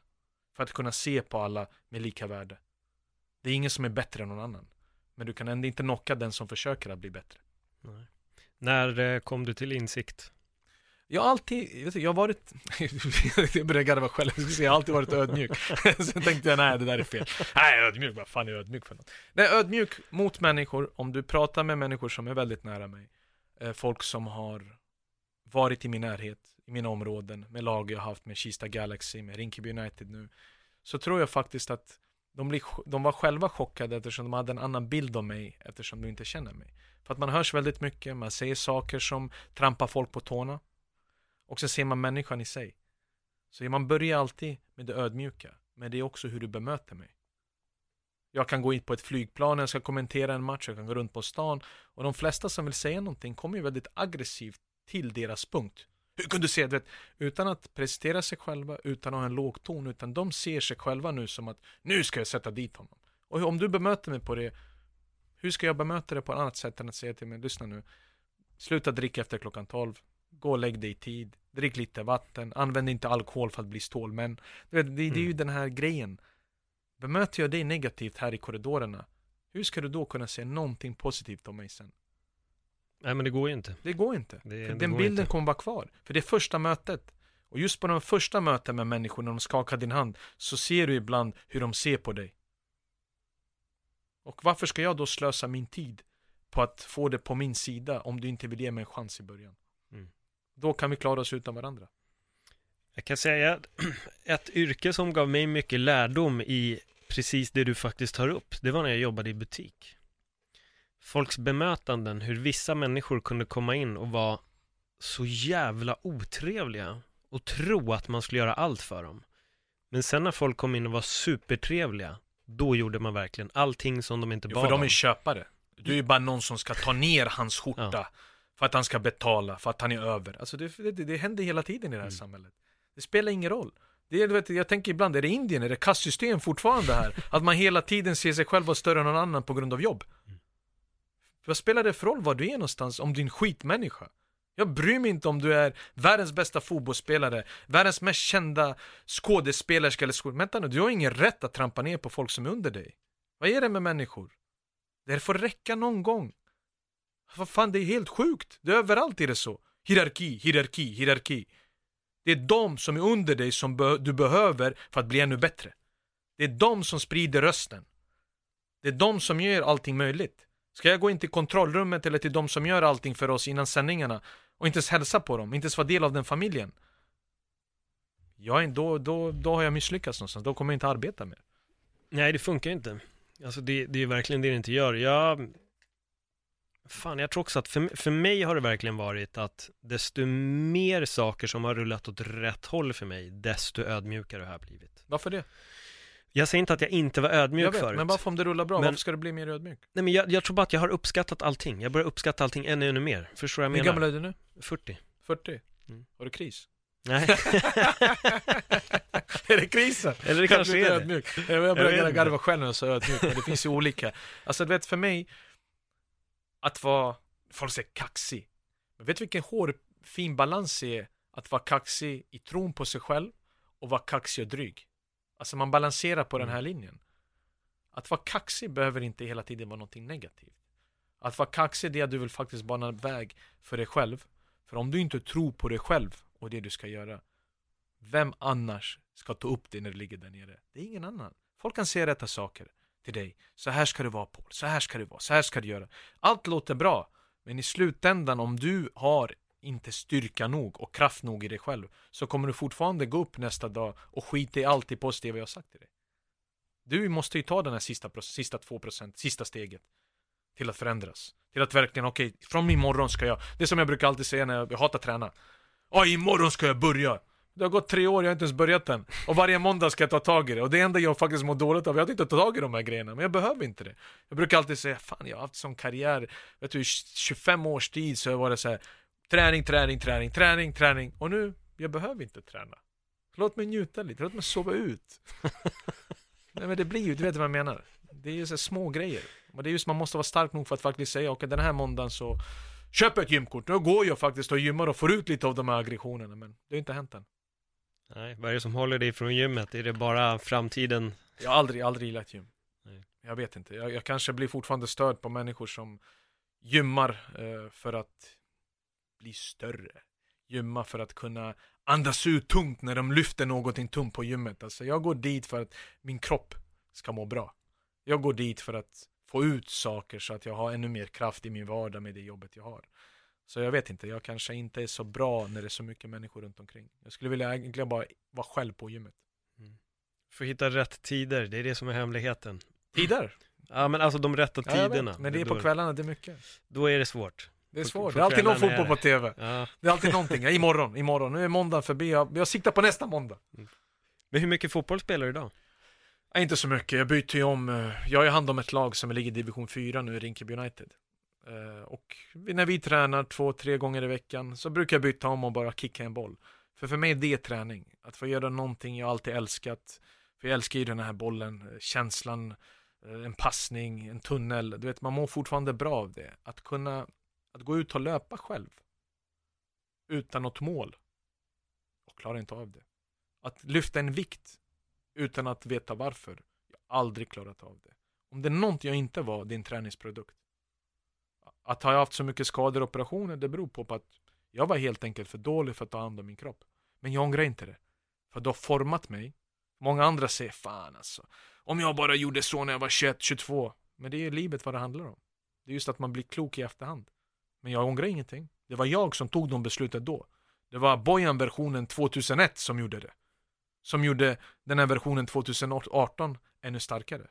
S2: För att kunna se på alla med lika värde. Det är ingen som är bättre än någon annan. Men du kan ändå inte knocka den som försöker att bli bättre.
S3: Nej. När eh, kom du till insikt?
S2: Jag har alltid, vet du, jag har varit, jag började garva själv, jag har alltid varit ödmjuk. Sen tänkte jag, nej det där är fel. Nej, ödmjuk, vad fan är jag ödmjuk för något? Nej, ödmjuk mot människor, om du pratar med människor som är väldigt nära mig. Eh, folk som har varit i min närhet, i mina områden, med lag jag har haft med Kista Galaxy, med Rinkeby United nu. Så tror jag faktiskt att de, blir, de var själva chockade eftersom de hade en annan bild av mig eftersom de inte känner mig. För att man hörs väldigt mycket, man säger saker som trampar folk på tårna. Och så ser man människan i sig. Så man börjar alltid med det ödmjuka, men det är också hur du bemöter mig. Jag kan gå in på ett flygplan, jag ska kommentera en match, jag kan gå runt på stan och de flesta som vill säga någonting kommer ju väldigt aggressivt till deras punkt. Hur kunde du se det? Utan att presentera sig själva, utan att ha en låg ton, utan de ser sig själva nu som att nu ska jag sätta dit honom. Och om du bemöter mig på det, hur ska jag bemöta det på ett annat sätt än att säga till mig, lyssna nu, sluta dricka efter klockan 12, gå och lägg dig i tid, drick lite vatten, använd inte alkohol för att bli stålmän. Det, det, det är ju mm. den här grejen. Bemöter jag dig negativt här i korridorerna, hur ska du då kunna säga någonting positivt om mig sen?
S3: Nej men det går ju inte.
S2: Det går inte. Det, det den bilden inte. kommer vara kvar. För det är första mötet. Och just på de första mötena med människor, när de skakar din hand, så ser du ibland hur de ser på dig. Och varför ska jag då slösa min tid på att få det på min sida om du inte vill ge mig en chans i början? Mm. Då kan vi klara oss utan varandra.
S3: Jag kan säga att ett yrke som gav mig mycket lärdom i precis det du faktiskt tar upp, det var när jag jobbade i butik folks bemötanden, hur vissa människor kunde komma in och vara så jävla otrevliga och tro att man skulle göra allt för dem. Men sen när folk kom in och var supertrevliga, då gjorde man verkligen allting som de inte bad
S2: om. För de är köpare. Du är ju bara någon som ska ta ner hans skjorta ja. för att han ska betala, för att han är över. Alltså det, det, det händer hela tiden i det här mm. samhället. Det spelar ingen roll. Det är, vet, jag tänker ibland, är det Indien? Är det kastsystem fortfarande här? Att man hela tiden ser sig själv vara större än någon annan på grund av jobb. Vad spelar det för roll var du är någonstans om du är en skitmänniska? Jag bryr mig inte om du är världens bästa fotbollsspelare, världens mest kända skådespelerska eller skådespelare. Vänta nu, du har ingen rätt att trampa ner på folk som är under dig. Vad är det med människor? Det får räcka någon gång. Vad fan, det är helt sjukt. Det är överallt är det så. Hierarki, hierarki, hierarki. Det är de som är under dig som be du behöver för att bli ännu bättre. Det är de som sprider rösten. Det är de som gör allting möjligt. Ska jag gå in till kontrollrummet eller till de som gör allting för oss innan sändningarna och inte ens hälsa på dem, inte ens vara del av den familjen? Ja, då, då, då har jag misslyckats någonstans, då kommer jag inte arbeta mer.
S3: Nej, det funkar inte. Alltså det, det är verkligen det det inte gör. Jag... Fan, jag tror också att för, för mig har det verkligen varit att desto mer saker som har rullat åt rätt håll för mig, desto ödmjukare har jag blivit.
S2: Varför det?
S3: Jag säger inte att jag inte var ödmjuk jag vet, förut.
S2: Men varför om det rullar bra, men, varför ska du bli mer ödmjuk?
S3: Nej men jag, jag, tror bara att jag har uppskattat allting. Jag börjar uppskatta allting ännu, ännu mer. Förstår vad jag
S2: Hur
S3: menar?
S2: Hur gammal är du nu?
S3: 40.
S2: 40? Mm. Har du kris?
S3: Nej.
S2: är det krisen?
S3: Eller det kanske är ödmjuk.
S2: det. Jag börjar garva själv när jag säger ödmjuk, men det finns ju olika. Alltså du vet, för mig, att vara, folk säger kaxig. Men vet du vilken hårfin balans det är att vara kaxig i tron på sig själv och vara kaxig och dryg? Alltså man balanserar på mm. den här linjen. Att vara kaxig behöver inte hela tiden vara någonting negativt. Att vara kaxig det är att du vill faktiskt bana väg för dig själv. För om du inte tror på dig själv och det du ska göra, vem annars ska ta upp det när du ligger där nere? Det är ingen annan. Folk kan säga rätta saker till dig. Så här ska det vara Paul, så här ska det vara, så här ska du göra. Allt låter bra, men i slutändan om du har inte styrka nog och kraft nog i dig själv så kommer du fortfarande gå upp nästa dag och skita i allt det positiva jag har sagt till dig. Du måste ju ta den här sista, sista 2%, sista steget till att förändras. Till att verkligen, okej, från imorgon ska jag, det som jag brukar alltid säga när jag, jag hatar träna. Ja, imorgon ska jag börja. Det har gått tre år, jag har inte ens börjat än. Och varje måndag ska jag ta tag i det. Och det enda jag faktiskt mår dåligt av, jag har inte tagit tag i de här grejerna. Men jag behöver inte det. Jag brukar alltid säga, fan jag har haft sån karriär, vet du, i 25 års tid så har jag varit så här, träning, träning, träning, träning, träning. Och nu, jag behöver inte träna. Låt mig njuta lite, låt mig sova ut. Nej men det blir ju, du vet vad jag menar. Det är ju så små grejer. Och det är just man måste vara stark nog för att faktiskt säga, okej den här måndagen så Köp ett gymkort, nu går jag faktiskt och gymmar och får ut lite av de här aggressionerna men det har inte hänt än.
S3: Nej, vad är det som håller dig från gymmet? Är det bara framtiden?
S2: Jag har aldrig, aldrig gillat gym.
S3: Nej.
S2: Jag vet inte, jag, jag kanske blir fortfarande störd på människor som gymmar eh, för att bli större. Gymma för att kunna andas ut tungt när de lyfter någonting tungt på gymmet. Alltså jag går dit för att min kropp ska må bra. Jag går dit för att få ut saker så att jag har ännu mer kraft i min vardag med det jobbet jag har. Så jag vet inte, jag kanske inte är så bra när det är så mycket människor runt omkring. Jag skulle vilja egentligen bara vara själv på gymmet.
S3: För att hitta rätt tider, det är det som är hemligheten.
S2: Tider?
S3: Ja men alltså de rätta
S2: Ja,
S3: tiderna.
S2: vet, men det är på kvällarna, det är mycket.
S3: då är det svårt.
S2: Det är svårt. Det är alltid någon fotboll på. TV.
S3: Ja.
S2: Det är alltid någonting. Ja, imorgon, imorgon. Nu är måndagen förbi. Jag, jag siktar på nästa måndag.
S3: Men hur mycket fotboll spelar du idag?
S2: Ja, inte så mycket. Jag byter ju om. eh, Jag har ju hand om ett lag som ligger i division 4 nu, Rinkeby United. Eh, Och när vi tränar två, tre gånger i veckan så brukar jag byta om och bara kicka en boll. För för mig är det träning. Att få göra någonting jag alltid älskat. För jag älskar ju den här bollen, eh, känslan, en passning, en tunnel. Du vet, man mår fortfarande bra av det. Att kunna att gå ut och löpa själv. Utan något mål. Och klarar inte av det. Att lyfta en vikt utan att veta varför. Jag har aldrig klarat av det. Om det är något jag inte var, det är en träningsprodukt. Att ha haft så mycket skador och operationer, det beror på att jag var helt enkelt för dålig för att ta hand om min kropp. Men jag ångrar inte det. För det har format mig. Många andra säger fan alltså. Om jag bara gjorde så när jag var 21, 22. Men det är livet vad det handlar om. Det är just att man blir klok i efterhand. Men jag ångrar ingenting. Det var jag som tog de beslutet då. Det var Bojan-versionen 2001 som gjorde det. Som gjorde den här versionen 2018 ännu starkare.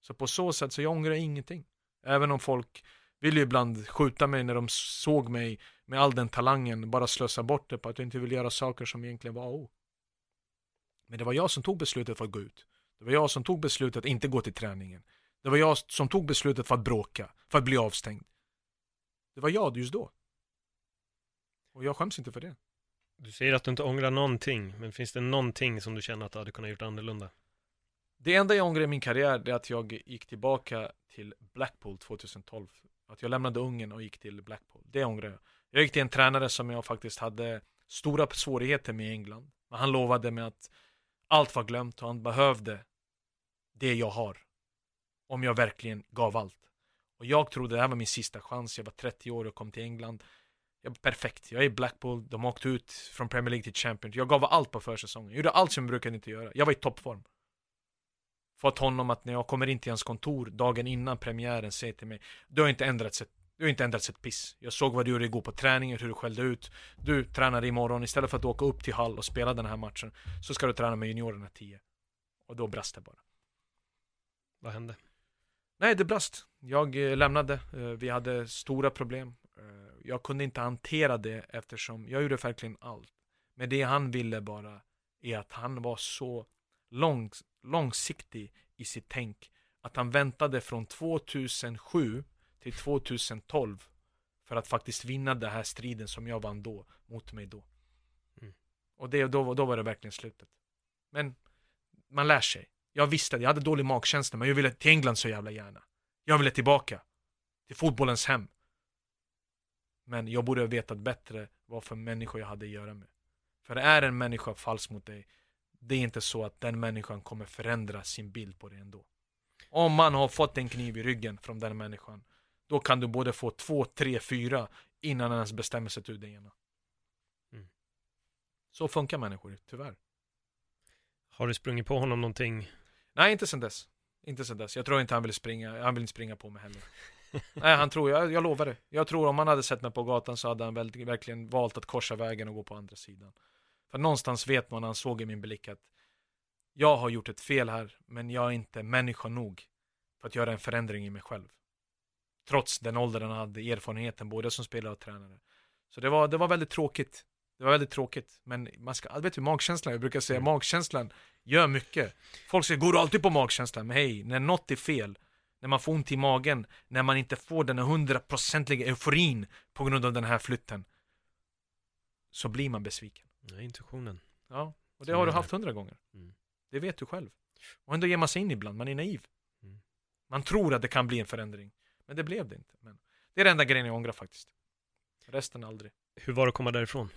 S2: Så på så sätt så jag ångrar ingenting. Även om folk vill ju ibland skjuta mig när de såg mig med all den talangen, bara slösa bort det på att jag inte vill göra saker som egentligen var A och O. Men det var jag som tog beslutet för att gå ut. Det var jag som tog beslutet att inte gå till träningen. Det var jag som tog beslutet för att bråka, för att bli avstängd. Det var jag just då. Och jag skäms inte för det.
S3: Du säger att du inte ångrar någonting, men finns det någonting som du känner att du hade kunnat gjort annorlunda?
S2: Det enda jag ångrar i min karriär är att jag gick tillbaka till Blackpool 2012. Att jag lämnade Ungern och gick till Blackpool. Det ångrar jag. Jag gick till en tränare som jag faktiskt hade stora svårigheter med i England. Men han lovade mig att allt var glömt och han behövde det jag har. Om jag verkligen gav allt. Och jag trodde det här var min sista chans. Jag var 30 år och kom till England. Jag var perfekt. Jag är Blackpool. De åkte ut från Premier League till Champions. Jag gav allt på försäsongen. Jag gjorde allt som jag brukade inte göra. Jag var i toppform fått honom att när jag kommer in till hans kontor dagen innan premiären säger till mig Du har inte ändrats ett, du har inte ändrats ett piss. Jag såg vad du gjorde igår på träningen, hur du skällde ut. Du tränar imorgon, istället för att åka upp till Hall och spela den här matchen så ska du träna med juniorerna 10. Och då brast det bara.
S3: Vad hände?
S2: Nej, det brast. Jag eh, lämnade. Eh, Vi hade stora problem. Eh, Jag kunde inte hantera det eftersom jag gjorde verkligen allt. Men det han ville bara är att han var så lång, långsiktig i sitt tänk att han väntade från 2007 till 2012 för att faktiskt vinna den här striden som jag vann då mot mig då.
S3: Mm.
S2: Och det, då, då var det verkligen slutet. Men man lär sig. Jag visste jag hade dålig magkänsla men jag ville till England så jävla gärna. Jag ville tillbaka. Till fotbollens hem. Men jag borde ha vetat bättre vad för människor jag hade att göra med. För är en människa falsk mot dig, det är inte så att den människan kommer förändra sin bild på dig ändå. Om man har fått en kniv i ryggen från den människan, då kan du både få två, tre, fyra innan ens bestämmer sig till det ena.
S3: Mm.
S2: Så funkar människor, tyvärr.
S3: Har du sprungit på honom någonting?
S2: Nej, inte sen dess. Inte sen dess. Jag tror inte han vill springa, han vill inte springa på mig heller. Nej, han tror, jag, jag lovar det. Jag tror om han hade sett mig på gatan så hade han väl, verkligen valt att korsa vägen och gå på andra sidan. För någonstans vet man, han såg i min blick att jag har gjort ett fel här, men jag är inte människa nog för att göra en förändring i mig själv. Trots den åldern han hade, erfarenheten både som spelare och tränare. Så det var, det var väldigt tråkigt. Det var väldigt tråkigt. Men man ska, vet du, magkänslan, jag brukar säga magkänslan gör mycket. Folk säger, går du alltid på magkänslan? Men hej, när något är fel, när man får ont i magen, när man inte får den hundraprocentiga euforin på grund av den här flytten, så blir man besviken.
S3: Ja, intuitionen.
S2: Ja, och det har
S3: är
S2: du
S3: det.
S2: haft hundra gånger.
S3: Mm.
S2: Det vet du själv. Och ändå ger man sig in ibland, man är naiv.
S3: Mm.
S2: Man tror att det kan bli en förändring. Men det blev det inte. Men det är den enda grejen jag ångrar faktiskt. Resten aldrig.
S3: Hur var det att komma därifrån?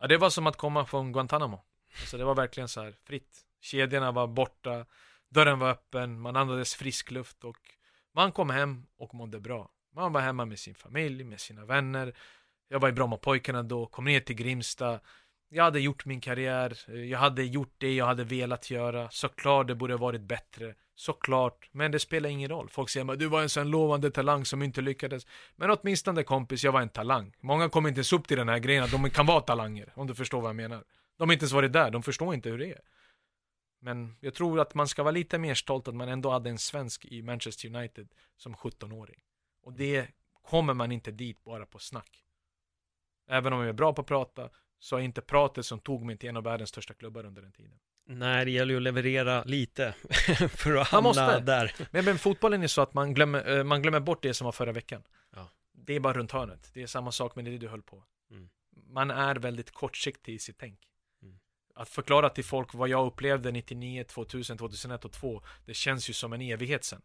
S2: Ja, det var som att komma från Guantanamo. Alltså det var verkligen så här fritt. Kedjorna var borta, dörren var öppen, man andades frisk luft och man kom hem och mådde bra. Man var hemma med sin familj, med sina vänner. Jag var i Brommapojkarna då, kom ner till Grimsta. Jag hade gjort min karriär, jag hade gjort det jag hade velat göra. Såklart det borde varit bättre, såklart. Men det spelar ingen roll. Folk säger att du var en sån lovande talang som inte lyckades. Men åtminstone kompis, jag var en talang. Många kommer inte ens upp till den här grejen att de kan vara talanger, om du förstår vad jag menar. De har inte ens varit där, de förstår inte hur det är. Men jag tror att man ska vara lite mer stolt att man ändå hade en svensk i Manchester United som 17-åring. Och det kommer man inte dit bara på snack. Även om jag är bra på att prata, så är inte pratet som tog mig till en av världens största klubbar under den tiden.
S3: Nej, det gäller ju att leverera lite för att hamna
S2: måste.
S3: där.
S2: Men, men fotbollen är så att man glömmer, eh, man glömmer bort det som var förra veckan.
S3: Ja.
S2: Det är bara runt hörnet. Det är samma sak med det du höll på.
S3: Mm.
S2: Man är väldigt kortsiktig i sitt tänk.
S3: Mm.
S2: Att förklara till folk vad jag upplevde 99, 2000, 2001 och 2002 Det känns ju som en evighet sen.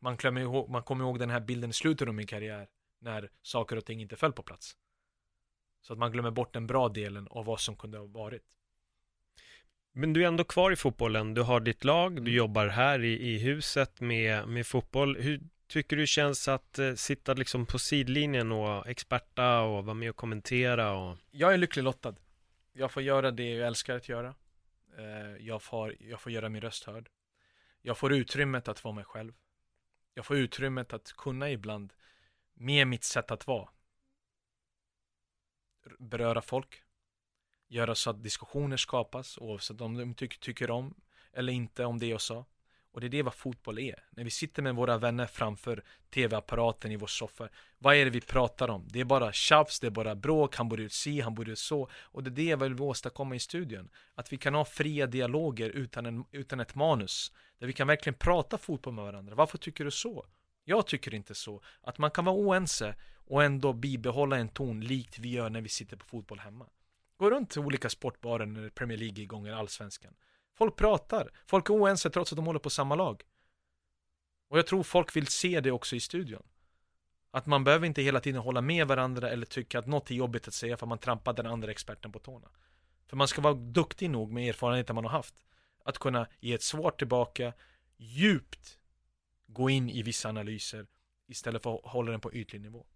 S2: Man, glömmer ihåg, man kommer ihåg den här bilden i slutet av min karriär när saker och ting inte föll på plats. Så att man glömmer bort den bra delen av vad som kunde ha varit.
S3: Men du är ändå kvar i fotbollen. Du har ditt lag, du
S2: Mm.
S3: jobbar här i, i huset med, med fotboll. Hur tycker du känns att eh, sitta liksom på sidlinjen och experta och vara med och kommentera? Och...
S2: Jag är lycklig lottad. Jag får göra det jag älskar att göra. Eh, Jag får, jag får göra min röst hörd. Jag får utrymmet att vara mig själv. Jag får utrymmet att kunna ibland, med mitt sätt att vara, beröra folk. Göra så att diskussioner skapas, oavsett om de ty tycker om eller inte om det jag sa. Och det är det vad fotboll är. När vi sitter med våra vänner framför tv-apparaten i vår soffa. Vad är det vi pratar om? Det är bara tjafs, det är bara bråk, han borde ut si, han borde ut så. Och det är det jag vill åstadkomma i studion. Att vi kan ha fria dialoger utan, en, utan ett manus. Där vi kan verkligen prata fotboll med varandra. Varför tycker du så? Jag tycker inte så. Att man kan vara oense och ändå bibehålla en ton likt vi gör när vi sitter på fotboll hemma. Gå runt till olika sportbarer när Premier League är igång eller Allsvenskan. Folk pratar. Folk är oense trots att de håller på samma lag. Och jag tror folk vill se det också i studion. Att man behöver inte hela tiden hålla med varandra eller tycka att något är jobbigt att säga för att man trampar den andra experten på tårna. För man ska vara duktig nog med erfarenheten man har haft. Att kunna ge ett svar tillbaka, djupt gå in i vissa analyser istället för att hålla den på ytlig nivå.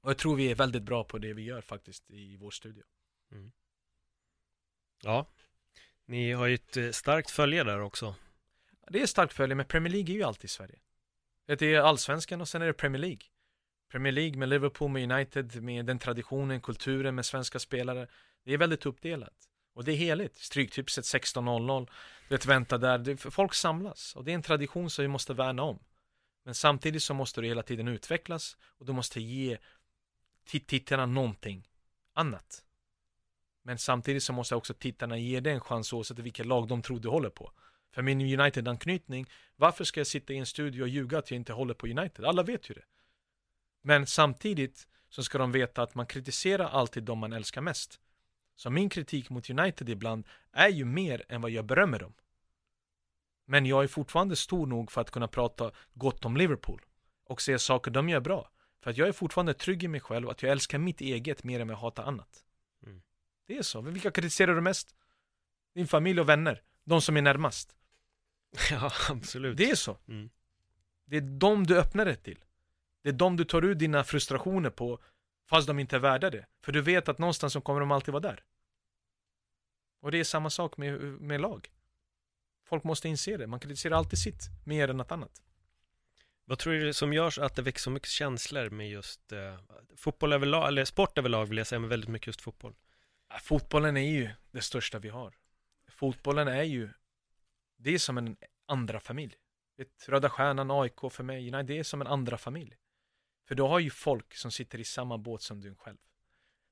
S2: Och jag tror vi är väldigt bra på det vi gör faktiskt i vår studio. Mm.
S3: Ja, ni har ju ett eh, starkt följe där också.
S2: Det är starkt följe, men Premier League är ju alltid i Sverige. Det är allsvenskan och sen är det Premier League. Premier League med Liverpool, med United, med den traditionen, kulturen med svenska spelare. Det är väldigt uppdelat. Och det är heligt. Stryktipset 16.00. Du vet, vänta där. Det, folk samlas. Och det är en tradition som vi måste värna om. Men samtidigt så måste du hela tiden utvecklas och du måste ge tittarna någonting annat. Men samtidigt så måste också tittarna ge dig en chans oavsett vilket lag de tror du håller på. För min United-anknytning, varför ska jag sitta i en studio och ljuga att jag inte håller på United? Alla vet ju det. Men samtidigt så ska de veta att man kritiserar alltid de man älskar mest. Så min kritik mot United ibland är ju mer än vad jag berömmer dem. Men jag är fortfarande stor nog för att kunna prata gott om Liverpool och se saker de gör bra. För att jag är fortfarande trygg i mig själv att jag älskar mitt eget mer än vad jag hatar annat.
S3: Mm.
S2: Det är så. Vilka kritiserar du mest? Din familj och vänner. De som är närmast.
S3: Ja, absolut.
S2: Det är så.
S3: Mm.
S2: Det är de du öppnar dig till. Det är de du tar ut dina frustrationer på fast de inte är värda det. För du vet att någonstans så kommer de alltid vara där. Och det är samma sak med, med lag. Folk måste inse det. Man kritiserar alltid sitt mer än något annat.
S3: Vad tror du som gör att det väcker så mycket känslor med just eh, fotboll överlag, eller sport överlag vill jag säga, men väldigt mycket just fotboll?
S2: Fotbollen är ju det största vi har. Fotbollen är ju, det är som en andra familj. Vet, Röda Stjärnan, AIK för mig, nej det är som en andra familj. För du har ju folk som sitter i samma båt som du själv.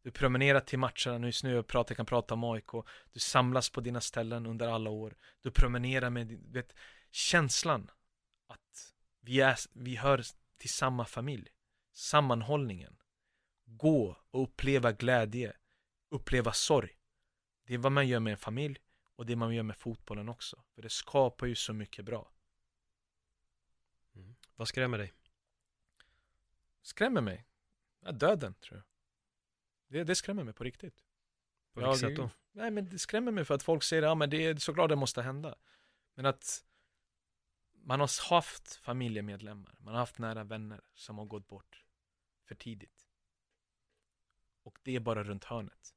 S2: Du promenerar till matcherna, nu just nu jag pratar, jag kan prata om AIK. Du samlas på dina ställen under alla år. Du promenerar med, vet, känslan att vi, är, vi hör till samma familj. Sammanhållningen. Gå och uppleva glädje. Uppleva sorg. Det är vad man gör med en familj och det man gör med fotbollen också. För det skapar ju så mycket bra.
S3: Mm. Vad skrämmer dig?
S2: Skrämmer mig? Ja, döden, tror jag. Det, det skrämmer mig på riktigt.
S3: På vilket sätt då?
S2: Nej, men det skrämmer mig för att folk säger, ja men det är såklart det måste hända. Men att man har haft familjemedlemmar, man har haft nära vänner som har gått bort för tidigt. Och det är bara runt hörnet.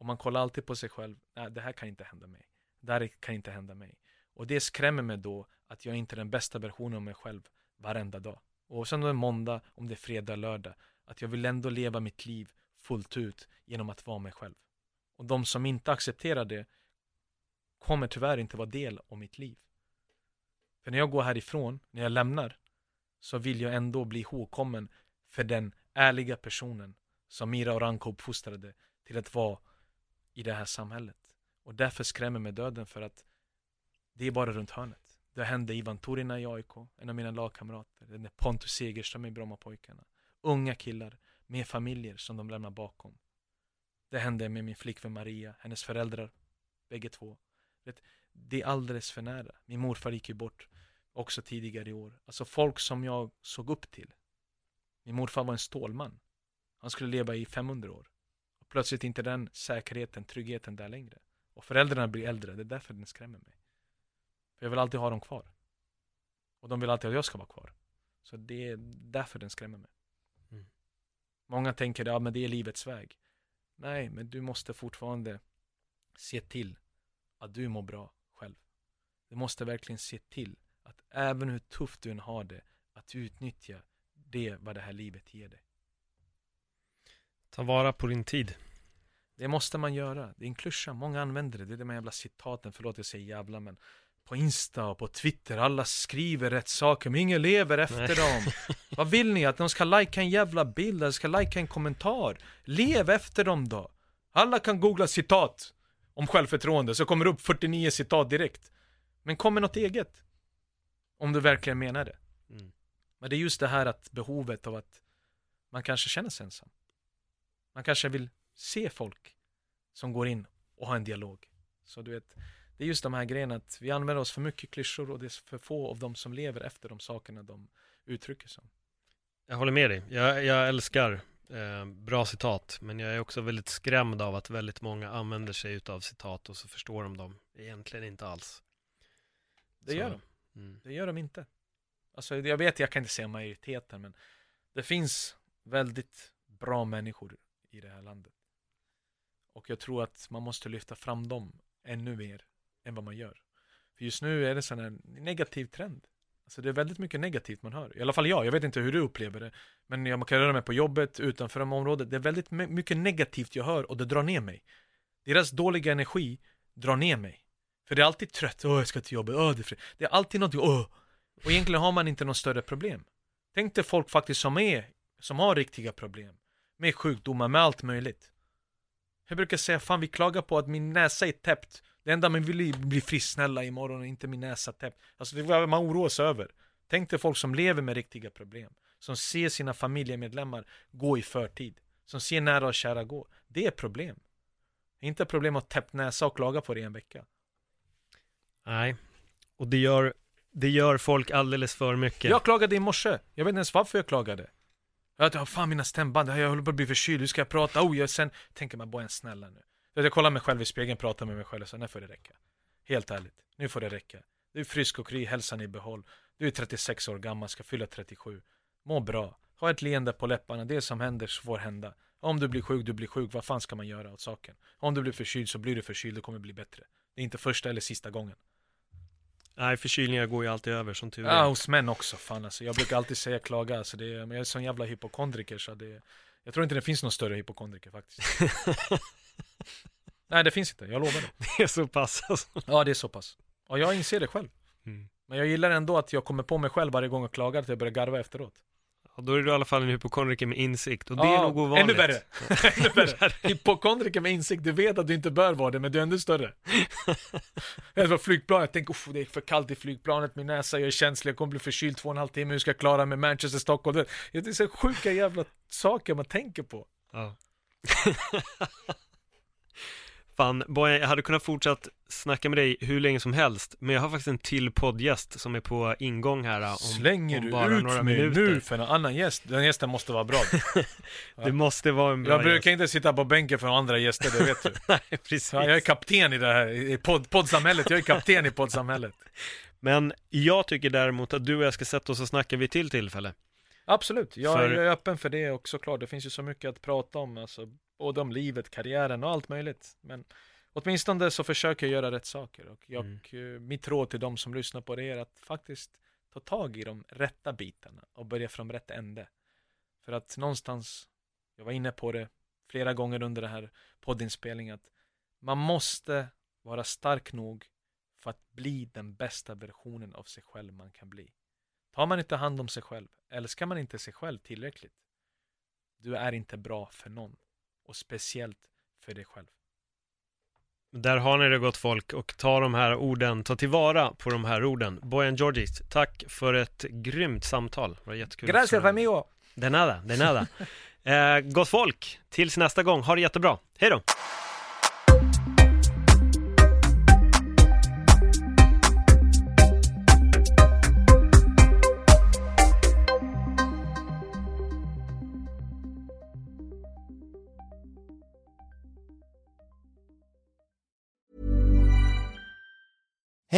S2: Och man kollar alltid på sig själv, nej det här kan inte hända mig. Det här kan inte hända mig. Och det skrämmer mig då att jag inte är den bästa versionen av mig själv varenda dag. Och sen om det är måndag, om det är fredag, lördag. Att jag vill ändå leva mitt liv fullt ut genom att vara mig själv. Och de som inte accepterar det kommer tyvärr inte vara del av mitt liv. För när jag går härifrån, när jag lämnar, så vill jag ändå bli ihågkommen för den ärliga personen som Mira och Ranko uppfostrade till att vara i det här samhället. Och därför skrämmer mig döden för att det är bara runt hörnet. Det hände Ivan Turina i AIK, en av mina lagkamrater. Det är Pontus Segerström i Brommapojkarna. Unga killar med familjer som de lämnar bakom. Det hände med min flickvän Maria, hennes föräldrar, bägge två. Det är alldeles för nära. Min morfar gick ju bort också tidigare i år. Alltså folk som jag såg upp till. Min morfar var en stålman. Han skulle leva i 500 år. Plötsligt inte den säkerheten, tryggheten där längre. Och föräldrarna blir äldre, det är därför den skrämmer mig. För jag vill alltid ha dem kvar. Och de vill alltid att jag ska vara kvar. Så det är därför den skrämmer mig. Mm. Många tänker, ja men det är livets väg. Nej, men du måste fortfarande se till att du mår bra själv. Du måste verkligen se till att även hur tufft du än har det, att utnyttja det vad det här livet ger dig.
S3: Ta vara på din tid.
S2: Det måste man göra. Det är en klyscha. Många använder det. Det är de här jävla citaten. Förlåt jag säger jävla men på Insta och på Twitter, alla skriver rätt saker men ingen lever efter Nej. dem. Vad vill ni? Att de ska likea en jävla bild, eller ska likea en kommentar? Lev efter dem då! Alla kan googla citat om självförtroende, så kommer det upp 49 citat direkt. Men kom med något eget. Om du verkligen menar det. Mm. Men det är just det här att behovet av att man kanske känner sig ensam. Man kanske vill se folk som går in och har en dialog. Så du vet, det är just de här grejerna att vi använder oss för mycket klyschor och det är för få av dem som lever efter de sakerna de uttrycker som.
S3: Jag håller med dig. Jag, jag älskar eh, bra citat, men jag är också väldigt skrämd av att väldigt många använder sig av citat och så förstår de dem egentligen inte alls.
S2: Det så, gör de. Mm. Det gör de inte. Alltså, jag vet, jag kan inte säga majoriteten, men det finns väldigt bra människor i det här landet. Och jag tror att man måste lyfta fram dem ännu mer än vad man gör. För just nu är det en negativ trend. Alltså det är väldigt mycket negativt man hör. I alla fall jag, jag vet inte hur du upplever det. Men jag kan röra mig på jobbet, utanför området. Det är väldigt mycket negativt jag hör och det drar ner mig. Deras dåliga energi drar ner mig. För det är alltid trött, åh jag ska till jobbet, åh det är fri. Det är alltid något, åh. Och egentligen har man inte något större problem. Tänk dig folk faktiskt som är, som har riktiga problem. Med sjukdomar, med allt möjligt. Jag brukar säga, fan vi klagar på att min näsa är täppt. Det enda man vill är bli frisk snälla imorgon och inte min näsa täppt. Alltså det är vad man oroar sig över. Tänk dig folk som lever med riktiga problem. Som ser sina familjemedlemmar gå i förtid. Som ser nära och kära gå. Det är problem. Det är inte problem att täppt näsa och klaga på det i en vecka.
S3: Nej, och det gör, det gör folk alldeles för mycket.
S2: Jag klagade i morse. Jag vet inte ens varför jag klagade. Jag har fan mina stämband, jag håller på att bli förkyld, hur ska jag prata? Oh, jag sen tänker man bara en snälla nu. Jag kollar mig själv i spegeln, pratar med mig själv och så, nu får det räcka. Helt ärligt, nu får det räcka. Du är frisk och kry, hälsan i behåll. Du är 36 år gammal, ska fylla 37. Må bra. Ha ett leende på läpparna, det som händer så får hända. Om du blir sjuk, du blir sjuk, vad fan ska man göra åt saken? Om du blir förkyld så blir du förkyld, det kommer bli bättre. Det är inte första eller sista gången.
S3: Nej, förkylningar går ju alltid över som tur är.
S2: Ja, hos män också. Fan alltså. Jag brukar alltid säga klaga. Alltså, det är, men jag är sån jävla hypokondriker så det Jag tror inte det finns någon större hypokondriker faktiskt. Nej, det finns inte. Jag lovar det.
S3: Det är så pass alltså.
S2: Ja, det är så pass. Och jag inser det själv. Mm. Men jag gillar ändå att jag kommer på mig själv varje gång jag klagar att jag börjar garva efteråt.
S3: Ja, då är du i alla fall en hypokondriker med insikt och det är nog ovanligt.
S2: Ännu värre! ännu värre. Hypokondriker med insikt, du vet att du inte bör vara det, men du är ännu större. jag var flygplan, jag tänker det är för kallt i flygplanet, min näsa, är känslig, jag kommer bli förkyld två och en halv timme, hur ska jag klara mig Manchester, Stockholm? Det är så sjuka jävla saker man tänker på.
S3: Ja. Fan, Bojan, jag hade kunnat fortsatt snacka med dig hur länge som helst, men jag har faktiskt en till poddgäst som är på ingång här om,
S2: Slänger
S3: om
S2: du
S3: bara
S2: ut
S3: några
S2: mig
S3: minuter.
S2: nu för en annan gäst? Den gästen måste vara bra.
S3: Det måste vara en bra
S2: jag brukar
S3: gäst.
S2: inte sitta på bänken för andra gäster, det vet du.
S3: Nej, precis.
S2: Ja, jag är kapten i det här, i podd, poddsamhället. Jag är kapten i poddsamhället.
S3: Men jag tycker däremot att du och jag ska sätta oss och snacka vid till tillfälle.
S2: Absolut, jag
S3: För-
S2: är öppen för det och såklart, det finns ju så mycket att prata om, alltså, både om livet, karriären och allt möjligt. Men åtminstone så försöker jag göra rätt saker och jag,
S3: Mm.
S2: eh, mitt råd till de som lyssnar på det är att faktiskt ta tag i de rätta bitarna och börja från rätt ände. För att någonstans, jag var inne på det flera gånger under den här poddinspelningen, att man måste vara stark nog för att bli den bästa versionen av sig själv man kan bli. Tar man inte hand om sig själv, älskar man inte sig själv tillräckligt, du är inte bra för någon. Och speciellt för dig själv.
S3: Där har ni det gott folk och ta de här orden, ta tillvara på de här orden. Bojan Georgis, tack för ett grymt samtal. Det var jättekul.
S2: Gracias amigo!
S3: De nada, de nada. eh, gott folk, tills nästa gång, ha det jättebra. Hej då!